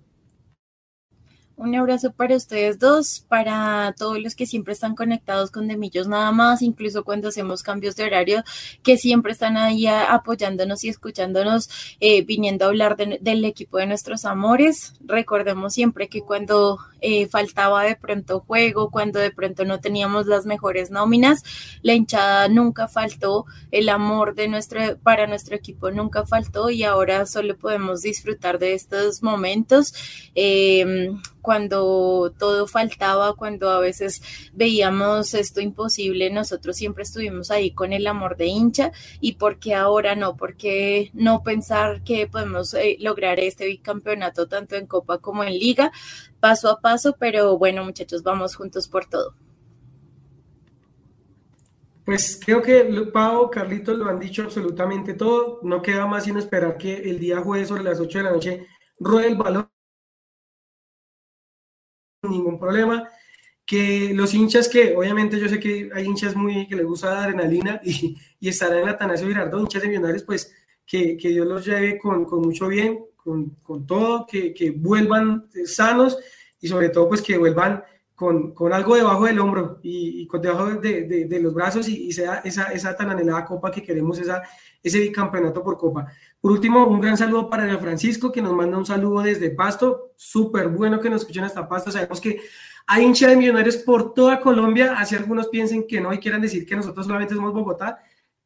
Speaker 4: Un abrazo para ustedes dos, para todos los que siempre están conectados con Demillos nada más, incluso cuando hacemos cambios de horario, que siempre están ahí apoyándonos y escuchándonos, eh, viniendo a hablar del equipo de nuestros amores. Recordemos siempre que cuando eh, faltaba de pronto juego, cuando de pronto no teníamos las mejores nóminas, la hinchada nunca faltó, el amor de nuestro, para nuestro equipo nunca faltó y ahora solo podemos disfrutar de estos momentos. Eh, cuando todo faltaba, cuando a veces veíamos esto imposible, nosotros siempre estuvimos ahí con el amor de hincha y por qué ahora no, porque no pensar que podemos eh, lograr este bicampeonato tanto en Copa como en Liga, paso a paso, pero bueno muchachos, vamos juntos por todo.
Speaker 3: Pues creo que Pau, Carlitos lo han dicho absolutamente todo. No queda más sino esperar que el día jueves sobre las 8 de la noche ruede el balón ningún problema. Que los hinchas que, obviamente yo sé que hay hinchas muy que les gusta la adrenalina y, y estarán en Atanasio Girardot, hinchas de millonarios, pues que, que Dios los lleve con, con mucho bien, con, con todo, que, que, vuelvan sanos y sobre todo pues que vuelvan con, con algo debajo del hombro y, con debajo de, de, de, los brazos y, y, sea esa, esa tan anhelada copa que queremos, esa, ese bicampeonato por copa. Por último, un gran saludo para Francisco, que nos manda un saludo desde Pasto. Súper bueno que nos escuchen hasta Pasto. Sabemos que hay hincha de millonarios por toda Colombia, así algunos piensen que no y quieran decir que nosotros solamente somos Bogotá.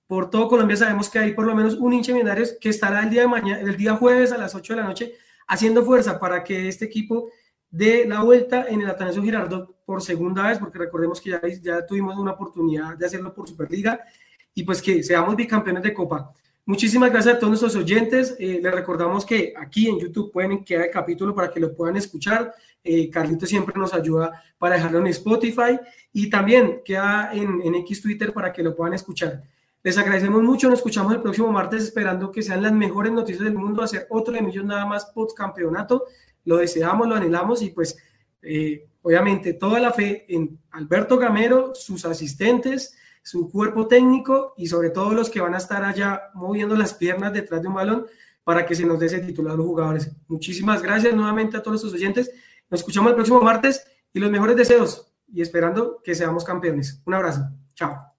Speaker 3: Por todo Colombia sabemos que hay por lo menos un hincha de millonarios que estará el día, de mañana, el día jueves a las 8 de la noche haciendo fuerza para que este equipo dé la vuelta en el Atanasio Girardot por segunda vez, porque recordemos que ya, ya tuvimos una oportunidad de hacerlo por Superliga y pues que seamos bicampeones de Copa. Muchísimas gracias a todos nuestros oyentes. Eh, les recordamos que aquí en YouTube pueden quedar el capítulo para que lo puedan escuchar. Eh, Carlito siempre nos ayuda para dejarlo en Spotify y también queda en, en X Twitter para que lo puedan escuchar. Les agradecemos mucho. Nos escuchamos el próximo martes esperando que sean las mejores noticias del mundo. Hacer otro de Millón nada más post campeonato. Lo deseamos, lo anhelamos y pues eh, obviamente toda la fe en Alberto Gamero, sus asistentes su cuerpo técnico y sobre todo los que van a estar allá moviendo las piernas detrás de un balón para que se nos dé ese titular a los jugadores. Muchísimas gracias nuevamente a todos los oyentes. Nos escuchamos el próximo martes y los mejores deseos y esperando que seamos campeones. Un abrazo. Chao.